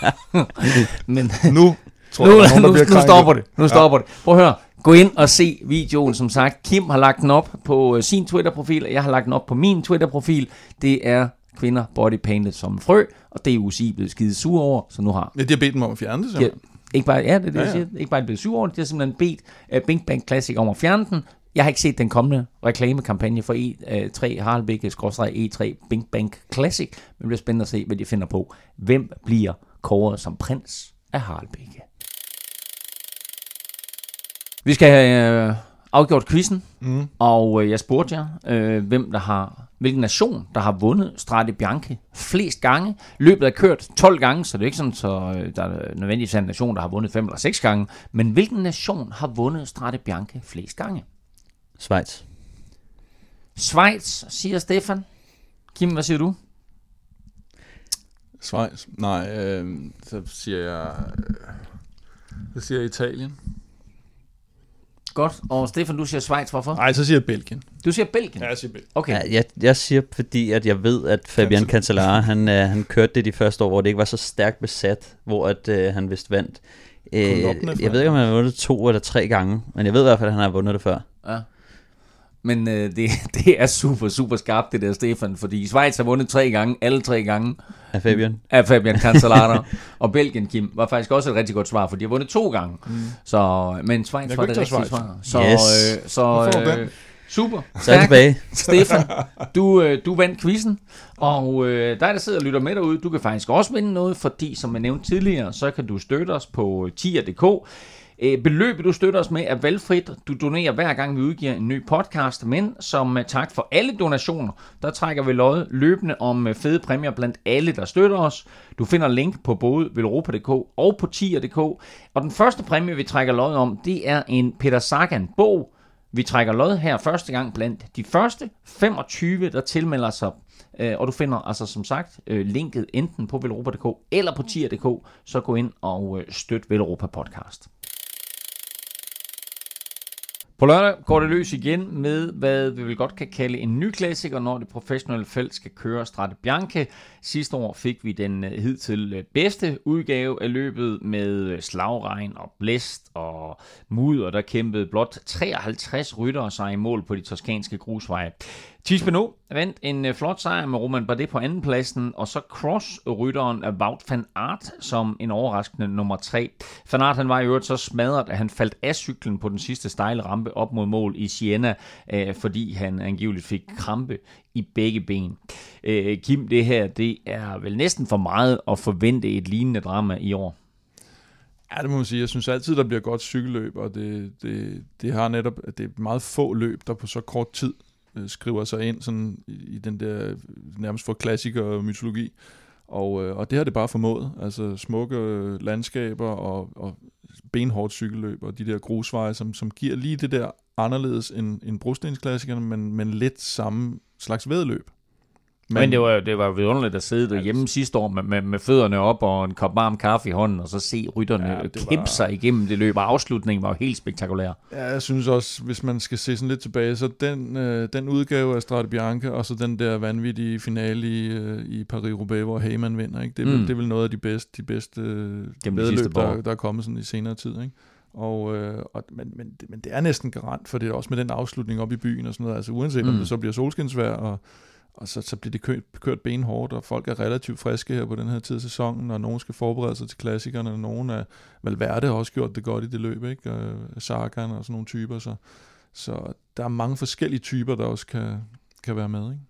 men Nu tror nu, jeg, der er nogen, der nu, bliver nu stopper det. Nu stopper det. Prøv at høre. Gå ind og se videoen, som sagt. Kim har lagt den op på øh, sin Twitter-profil, og jeg har lagt den op på min Twitter-profil. Det er kvinder bodypainted som en frø, og det er UCI blevet skide sur over, så nu har Ja, de har bedt dem om at fjerne det, Ja, simpelthen. ikke bare, ja, det er det, Ja, ja, ja. ja. Siger. Ikke bare blevet sur over det, de har simpelthen bedt uh, Bing Bang Classic om at fjerne den. Jeg har ikke set den kommende reklamekampagne for E3 Harlebække E3 Bing Bang Classic, men det bliver spændende at se, hvad de finder på. Hvem bliver kåret som prins af Harlebække? Vi skal have øh, afgjort quizzen, mm. og øh, jeg spurgte jer, øh, hvem der har, hvilken nation, der har vundet Strade Bianche flest gange. Løbet er kørt 12 gange, så det er ikke sådan, så øh, der er nødvendigvis en nation, der har vundet 5 eller 6 gange. Men hvilken nation har vundet Strade Bianche flest gange? Schweiz. Schweiz, siger Stefan. Kim, hvad siger du? Schweiz? Nej, øh, så siger jeg... Øh, så siger jeg Italien. Godt. Og Stefan, du siger Schweiz, hvorfor? Nej, så siger jeg Belgien. Du siger Belgien? Ja, jeg siger Belgien. Okay. Ja, jeg, jeg siger, fordi at jeg ved, at Fabian Cancellara, han, øh, han kørte det de første år, hvor det ikke var så stærkt besat, hvor at, øh, han vist vandt. Øh, jeg ved ikke, om han har vundet to eller tre gange, men jeg ved i hvert fald, at han har vundet det før. Ja. Men øh, det, det er super, super skarpt, det der, Stefan, fordi Schweiz har vundet tre gange, alle tre gange. Af Fabian? Af Fabian Cancellara. og Belgien, Kim, var faktisk også et rigtig godt svar, for de har vundet to gange. Mm. Så, men Schweiz Jeg var det rigtige Schweiz. svar. Så, Yes. øh, så øh, super. Så er jeg tilbage. Stefan, du, øh, du vandt quizzen, og øh, dig, der sidder og lytter med derude, du kan faktisk også vinde noget, fordi som jeg nævnte tidligere, så kan du støtte os på tier.dk. Øh, beløbet, du støtter os med, er valgfrit. Du donerer hver gang, vi udgiver en ny podcast, men som øh, tak for alle donationer, der trækker vi lod løbende om øh, fede præmier blandt alle, der støtter os. Du finder link på både velropa.dk og på tier.dk. Og den første præmie, vi trækker lod om, det er en Peter Sagan-bog, vi trækker lod her første gang blandt de første 25, der tilmelder sig. Og du finder altså som sagt linket enten på velropa.dk eller på tier.dk, så gå ind og støt Velropa Podcast. På lørdag går det løs igen med, hvad vi vel godt kan kalde en ny klassiker, når det professionelle felt skal køre Strade Bianche. Sidste år fik vi den øh, hidtil øh, bedste udgave af løbet med øh, slagregn og blæst og mudder, der kæmpede blot 53 ryttere sig i mål på de toskanske grusveje. Thies Benoit vandt en øh, flot sejr med Roman Bardet på andenpladsen, og så cross-rytteren af Wout van Aert som en overraskende nummer 3. Van Aert han var i øvrigt så smadret, at han faldt af cyklen på den sidste stejle rampe op mod mål i Siena, øh, fordi han angiveligt fik krampe i begge ben. Øh, Kim, det her, det er vel næsten for meget at forvente et lignende drama i år. Ja, det må man sige. Jeg synes altid, der bliver godt cykelløb, og det, det, det har netop, det er meget få løb, der på så kort tid øh, skriver sig ind sådan i, den der nærmest for klassiker mytologi. Og, øh, og det har det bare formået. Altså smukke øh, landskaber og, og benhårdt cykelløb og de der grusveje, som, som giver lige det der anderledes end, end brostensklassikerne, men, men lidt samme slags vedløb. Men, Men det var, det var vidunderligt at sidde derhjemme sidste år med, med, med fødderne op og en kop varm kaffe i hånden, og så se rytterne Ja, kæmpe var- sig igennem det løb, og afslutningen var jo helt spektakulær. Ja, jeg synes også, hvis man skal se sådan lidt tilbage, så den, øh, den udgave af Strade Bianca, og så den der vanvittige finale i, øh, i Paris-Roubaix, hvor Heyman vinder, ikke? Det, er, mm. Det er vel noget af de bedste, de bedste øh, år. der, der er kommet sådan i senere tid. Ikke? Og, øh, og, men, men, det- men det er næsten garant, for det er også med den afslutning op i byen og sådan noget. Altså uanset mm. om det så bliver solskinsvær, og, og så, så bliver det kørt, kørt benhårdt, og folk er relativt friske her på den her tid af sæsonen, og nogen skal forberede sig til klassikerne, og nogen er, Valverde har også gjort det godt i det løb, ikke? Og Sagan og sådan nogle typer, så, så der er mange forskellige typer, der også kan, kan være med, ikke?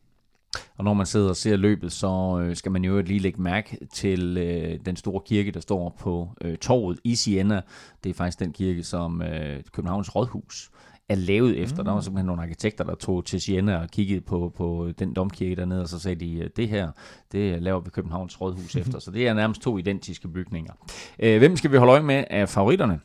Og når man sidder og ser løbet, så øh, skal man jo lige lægge mærke til øh, den store kirke, der står på øh, torvet i Siena. Det er faktisk den kirke, som øh, Københavns Rådhus er lavet efter. Mm. Der var simpelthen nogle arkitekter, der tog til Siena og kiggede på, på den domkirke dernede, og så sagde de, øh, det her, det laver vi Københavns Rådhus efter. Så det er nærmest to identiske bygninger. Øh, hvem skal vi holde øje med af favoritterne?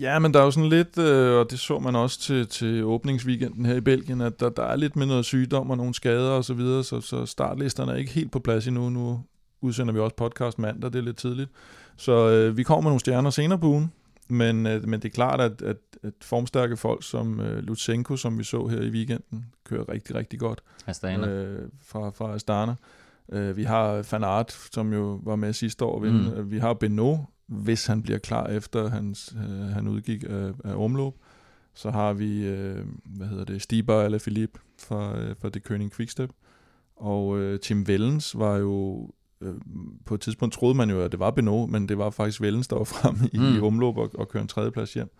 Ja, men der er jo sådan lidt, øh, og det så man også til, til åbningsweekenden her i Belgien, at der, der er lidt med noget sygdom og nogle skader og så videre, så, så startlisterne er ikke helt på plads endnu. Nu udsender vi også podcast mandag, det er lidt tidligt. Så øh, vi kommer med nogle stjerner senere på ugen, men, øh, men det er klart, at, at, at formstærke folk som øh, Lutsenko, som vi så her i weekenden, kører rigtig, rigtig godt Astana. øh, fra, fra Astana. Øh, vi har Van Aert, som jo var med sidste år. Mm. Mm. Vi har Beno, hvis han bliver klar efter hans, øh, han udgik af, af omløb. Så har vi, øh, hvad hedder det, Stiber eller Philippe fra, øh, fra det König Quickstep. Og øh, Tim Vellens var jo, øh, på et tidspunkt troede man jo, at det var Beno, men det var faktisk Vellens, der var fremme i, mm. i omløb og, og køre en tredjeplads hjem.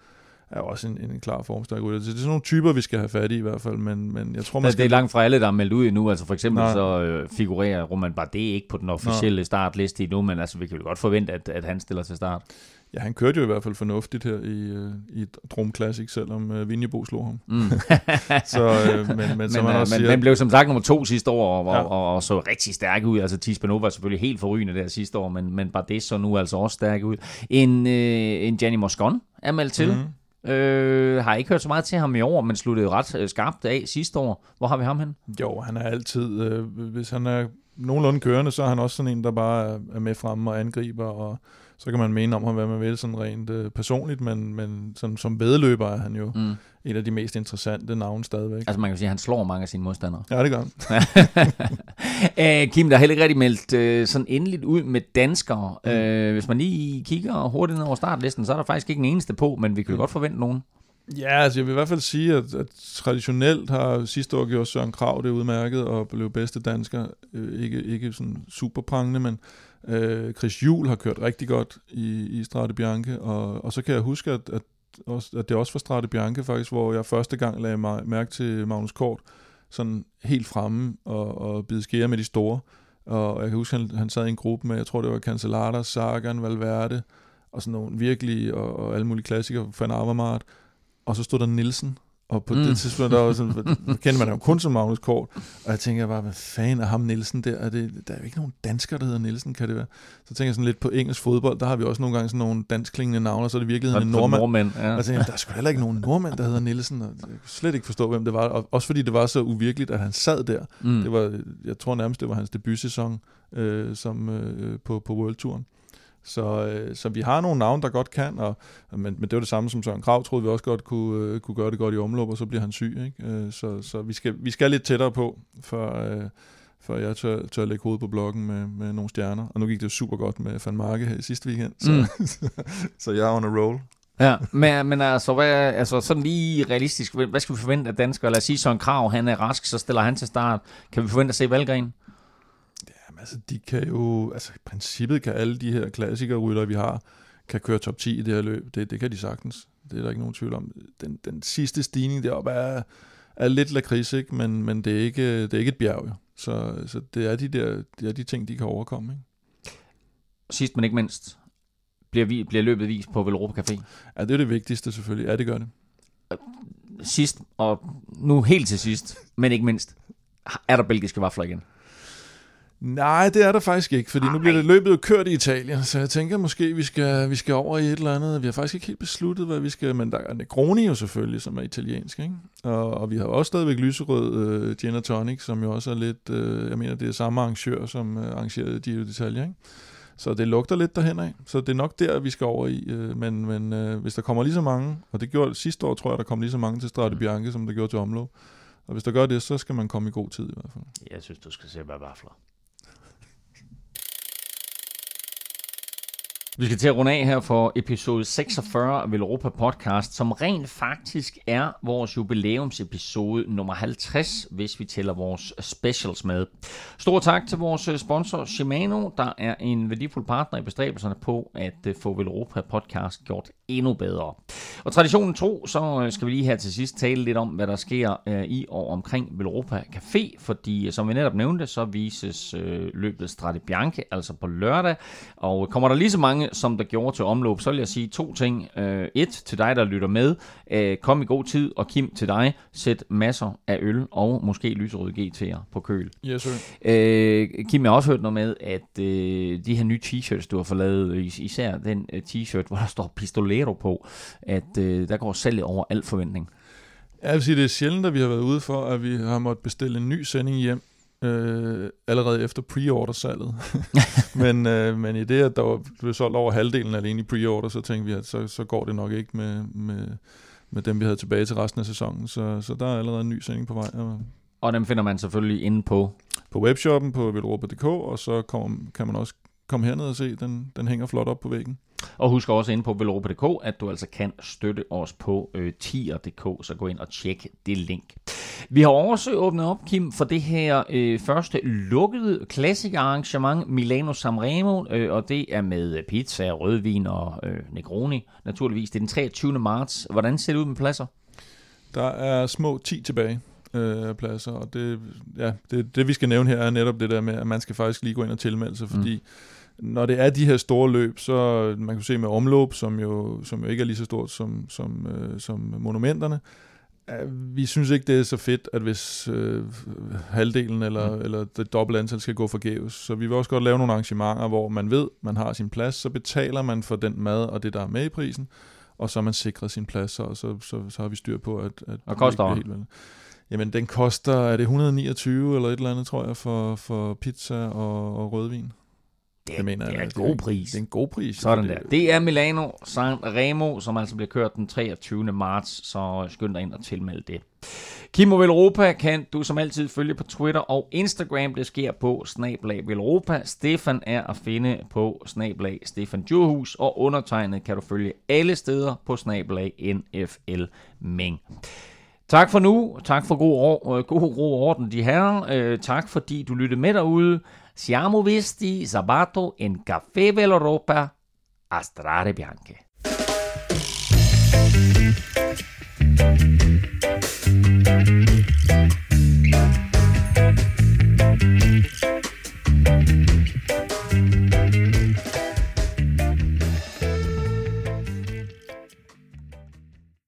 Er også en, en klar formstærk rytter. Så det er sådan nogle typer, vi skal have fat i i hvert fald, men, men jeg tror, man Altså, skal... det er langt fra alle, der er meldt ud endnu. Altså for eksempel Nej. så øh, figurerer Roman Bardet ikke på den officielle startliste endnu, men altså vi kan jo godt forvente, at, at han stiller til start. Ja, han kørte jo i hvert fald fornuftigt her i, øh, i Drum Classic, selvom øh, Vinjebo slog ham. Mm. så, øh, men, men, men, som man øh, også men, siger, men blev som sagt nummer to sidste år, og, ja. og, og, og så rigtig stærk ud. Altså Tispanova var selvfølgelig helt forrygende der sidste år, men, men bare det så nu altså også stærk ud. En, øh, en Gianni Moscon er meldt til. Mm. Øh, har ikke hørt så meget til ham i år, men sluttede ret øh, skarpt af sidste år. Hvor har vi ham hen? Jo, han er altid, øh, hvis han er nogenlunde kørende, så er han også sådan en, der bare er med fremme og angriber, og så kan man mene om ham, hvad man vil, sådan rent øh, personligt, men, men sådan, som vedløber er han jo mm. et af de mest interessante navne stadigvæk. Altså man kan sige, at han slår mange af sine modstandere. Ja, det gør han. Kim, der er heller ikke rigtig meldt øh, sådan endeligt ud med danskere. Mm. Øh, hvis man lige kigger hurtigt ned over startlisten, så er der faktisk ikke en eneste på, men vi kan jo mm. godt forvente nogen. Ja, altså jeg vil i hvert fald sige, at, at traditionelt har sidste år gjort Søren Krav det udmærket og blev bedste dansker. Øh, ikke, ikke sådan super prangende, men øh, Chris Juhl har kørt rigtig godt i, i Strade Bianche, og, og så kan jeg huske, at, at, også, at det også var Strade Bianche faktisk, hvor jeg første gang lagde mig mærke til Magnus Kort, sådan helt fremme og, og bide skære med de store. Og jeg kan huske, at han, han sad i en gruppe med, jeg tror det var Cancellara, Sagan, Valverde, og sådan nogle virkelig, og, og alle mulige klassikere, Van Avermaet, og så stod der Nielsen, og på mm. det tidspunkt, der var sådan, kender man jo kun som Magnus Kort, og jeg tænker bare, hvad fanden er ham Nielsen der? Er det, der er jo ikke nogen dansker, der hedder Nielsen, kan det være? Så tænker jeg sådan lidt på engelsk fodbold, der har vi også nogle gange sådan nogle danskklingende navne, og så er det virkelig en nordmand. nordmand ja. Og jeg tænker, der er sgu heller ikke nogen nordmand, der hedder Nielsen, og jeg kunne slet ikke forstå, hvem det var. Og også fordi det var så uvirkeligt, at han sad der. Mm. Det var, jeg tror nærmest, det var hans debutsæson øh, som, øh, på, på World Touren. Så, øh, så vi har nogle navne, der godt kan, og, men, men det var det samme som Søren Krav, troede vi også godt kunne, øh, kunne gøre det godt i omløb, og så bliver han syg. Ikke? Øh, så så vi, skal, vi skal lidt tættere på, for, øh, for jeg tør, tør lægge hovedet på blokken med, med nogle stjerner. Og nu gik det super godt med Van Marke her i sidste weekend, så, mm. så jeg er on a roll. Ja, men, men altså, hvad, altså sådan lige realistisk, hvad skal vi forvente af danskere? Lad os sige, Søren Krav, han er rask, så stiller han til start. Kan vi forvente at se Valgren? Altså, de kan jo, altså i princippet kan alle de her klassikere vi har, kan køre top 10 i det her løb. Det, det kan de sagtens. Det er der ikke nogen tvivl om. Den, den sidste stigning deroppe er, er lidt lakrids, ikke? Men, men det, er ikke, det er ikke et bjerg. Jo. Så, så det, er de der, det er de ting, de kan overkomme. Ikke? Sidst men ikke mindst, bliver, vi, bliver løbet vist på Velropa Café? Ja, det er det vigtigste selvfølgelig. Ja, det gør det. Sidst, og nu helt til sidst, men ikke mindst, er der belgiske vafler igen? Nej, det er der faktisk ikke, fordi Ej. nu bliver det løbet kørt i Italien, så jeg tænker måske, vi skal, vi skal over i et eller andet. Vi har faktisk ikke helt besluttet, hvad vi skal, men der er Negroni jo selvfølgelig, som er italiensk, ikke? Og, og vi har også stadigvæk lyserød uh, Gin Tonic, som jo også er lidt, uh, jeg mener, det er samme arrangør, som uh, arrangerede Giro d'Italia, ikke? Så det lugter lidt derhen af. Så det er nok der, vi skal over i. Uh, men men uh, hvis der kommer lige så mange, og det gjorde sidste år, tror jeg, der kom lige så mange til Strade Bianche, som der gjorde til omløb. Og hvis der gør det, så skal man komme i god tid i hvert fald. Jeg synes, du skal se hvad vafler. Vi skal til at runde af her for episode 46 af Europa Podcast, som rent faktisk er vores jubilæumsepisode nummer 50, hvis vi tæller vores specials med. Stor tak til vores øh, sponsor Shimano, der er en værdifuld partner i bestræbelserne på at øh, få Europa Podcast gjort endnu bedre. Og traditionen tro, så øh, skal vi lige her til sidst tale lidt om, hvad der sker i og omkring Velropa Café, fordi som vi netop nævnte, så vises løbet Strade Bianche, altså på lørdag, og kommer der lige så mange mange, som der gjorde til omløb, så vil jeg sige to ting. Uh, et, til dig, der lytter med. Uh, kom i god tid, og Kim, til dig. Sæt masser af øl og måske lyserøde GT'er på køl. Yes, sir. Uh, Kim, jeg har også hørt noget med, at uh, de her nye t-shirts, du har forladet, især den uh, t-shirt, hvor der står Pistolero på, at uh, der går salget over al forventning. Jeg vil sige, det er sjældent, at vi har været ude for, at vi har måttet bestille en ny sending hjem, øh, allerede efter pre-order-salget. men, øh, men i det, at der var blev solgt over halvdelen alene i pre-order, så tænkte vi, at så, så går det nok ikke med, med, med dem, vi havde tilbage til resten af sæsonen. Så, så der er allerede en ny sending på vej. Og dem finder man selvfølgelig inde på? På webshoppen på velropa.dk, og så kommer, kan man også komme herned og se, den, den hænger flot op på væggen. Og husk også ind på velropa.dk, at du altså kan støtte os på øh, tier.dk, så gå ind og tjek det link. Vi har også åbnet op, Kim, for det her øh, første lukkede klassikarrangement Milano Sanremo, øh, og det er med pizza, rødvin og øh, Negroni, naturligvis. Det er den 23. marts. Hvordan ser det ud med pladser? Der er små 10 tilbage øh, pladser, og det, ja, det, det vi skal nævne her er netop det der med, at man skal faktisk lige gå ind og tilmelde sig, fordi mm. Når det er de her store løb, så man kan se med omløb, som jo, som jo ikke er lige så stort som, som, øh, som monumenterne, vi synes ikke, det er så fedt, at hvis øh, halvdelen eller, mm. eller det dobbelte antal skal gå forgæves. Så vi vil også godt lave nogle arrangementer, hvor man ved, man har sin plads, så betaler man for den mad og det, der er med i prisen, og så man sikret sin plads, og så, så, så har vi styr på, at... at Hvad koster det? Helt vel. Jamen, den koster, er det 129 eller et eller andet, tror jeg, for, for pizza og, og rødvin. Det, det, mener det er jeg, en god pris. Det er en god pris. Sådan der. Det er Milano San Remo, som altså bliver kørt den 23. marts, så skynd dig ind og tilmelde det. Kimo Velropa kan du som altid følge på Twitter og Instagram. Det sker på Snablag Velropa. Stefan er at finde på Snablag Stefan Djurhus, og undertegnet kan du følge alle steder på Snablag NFL Ming. Tak for nu. Tak for god, ro, god ro orden, de her. Øh, tak fordi du lyttede med derude. siamo visti sabato in Caffè Veloropa a Strade Bianche.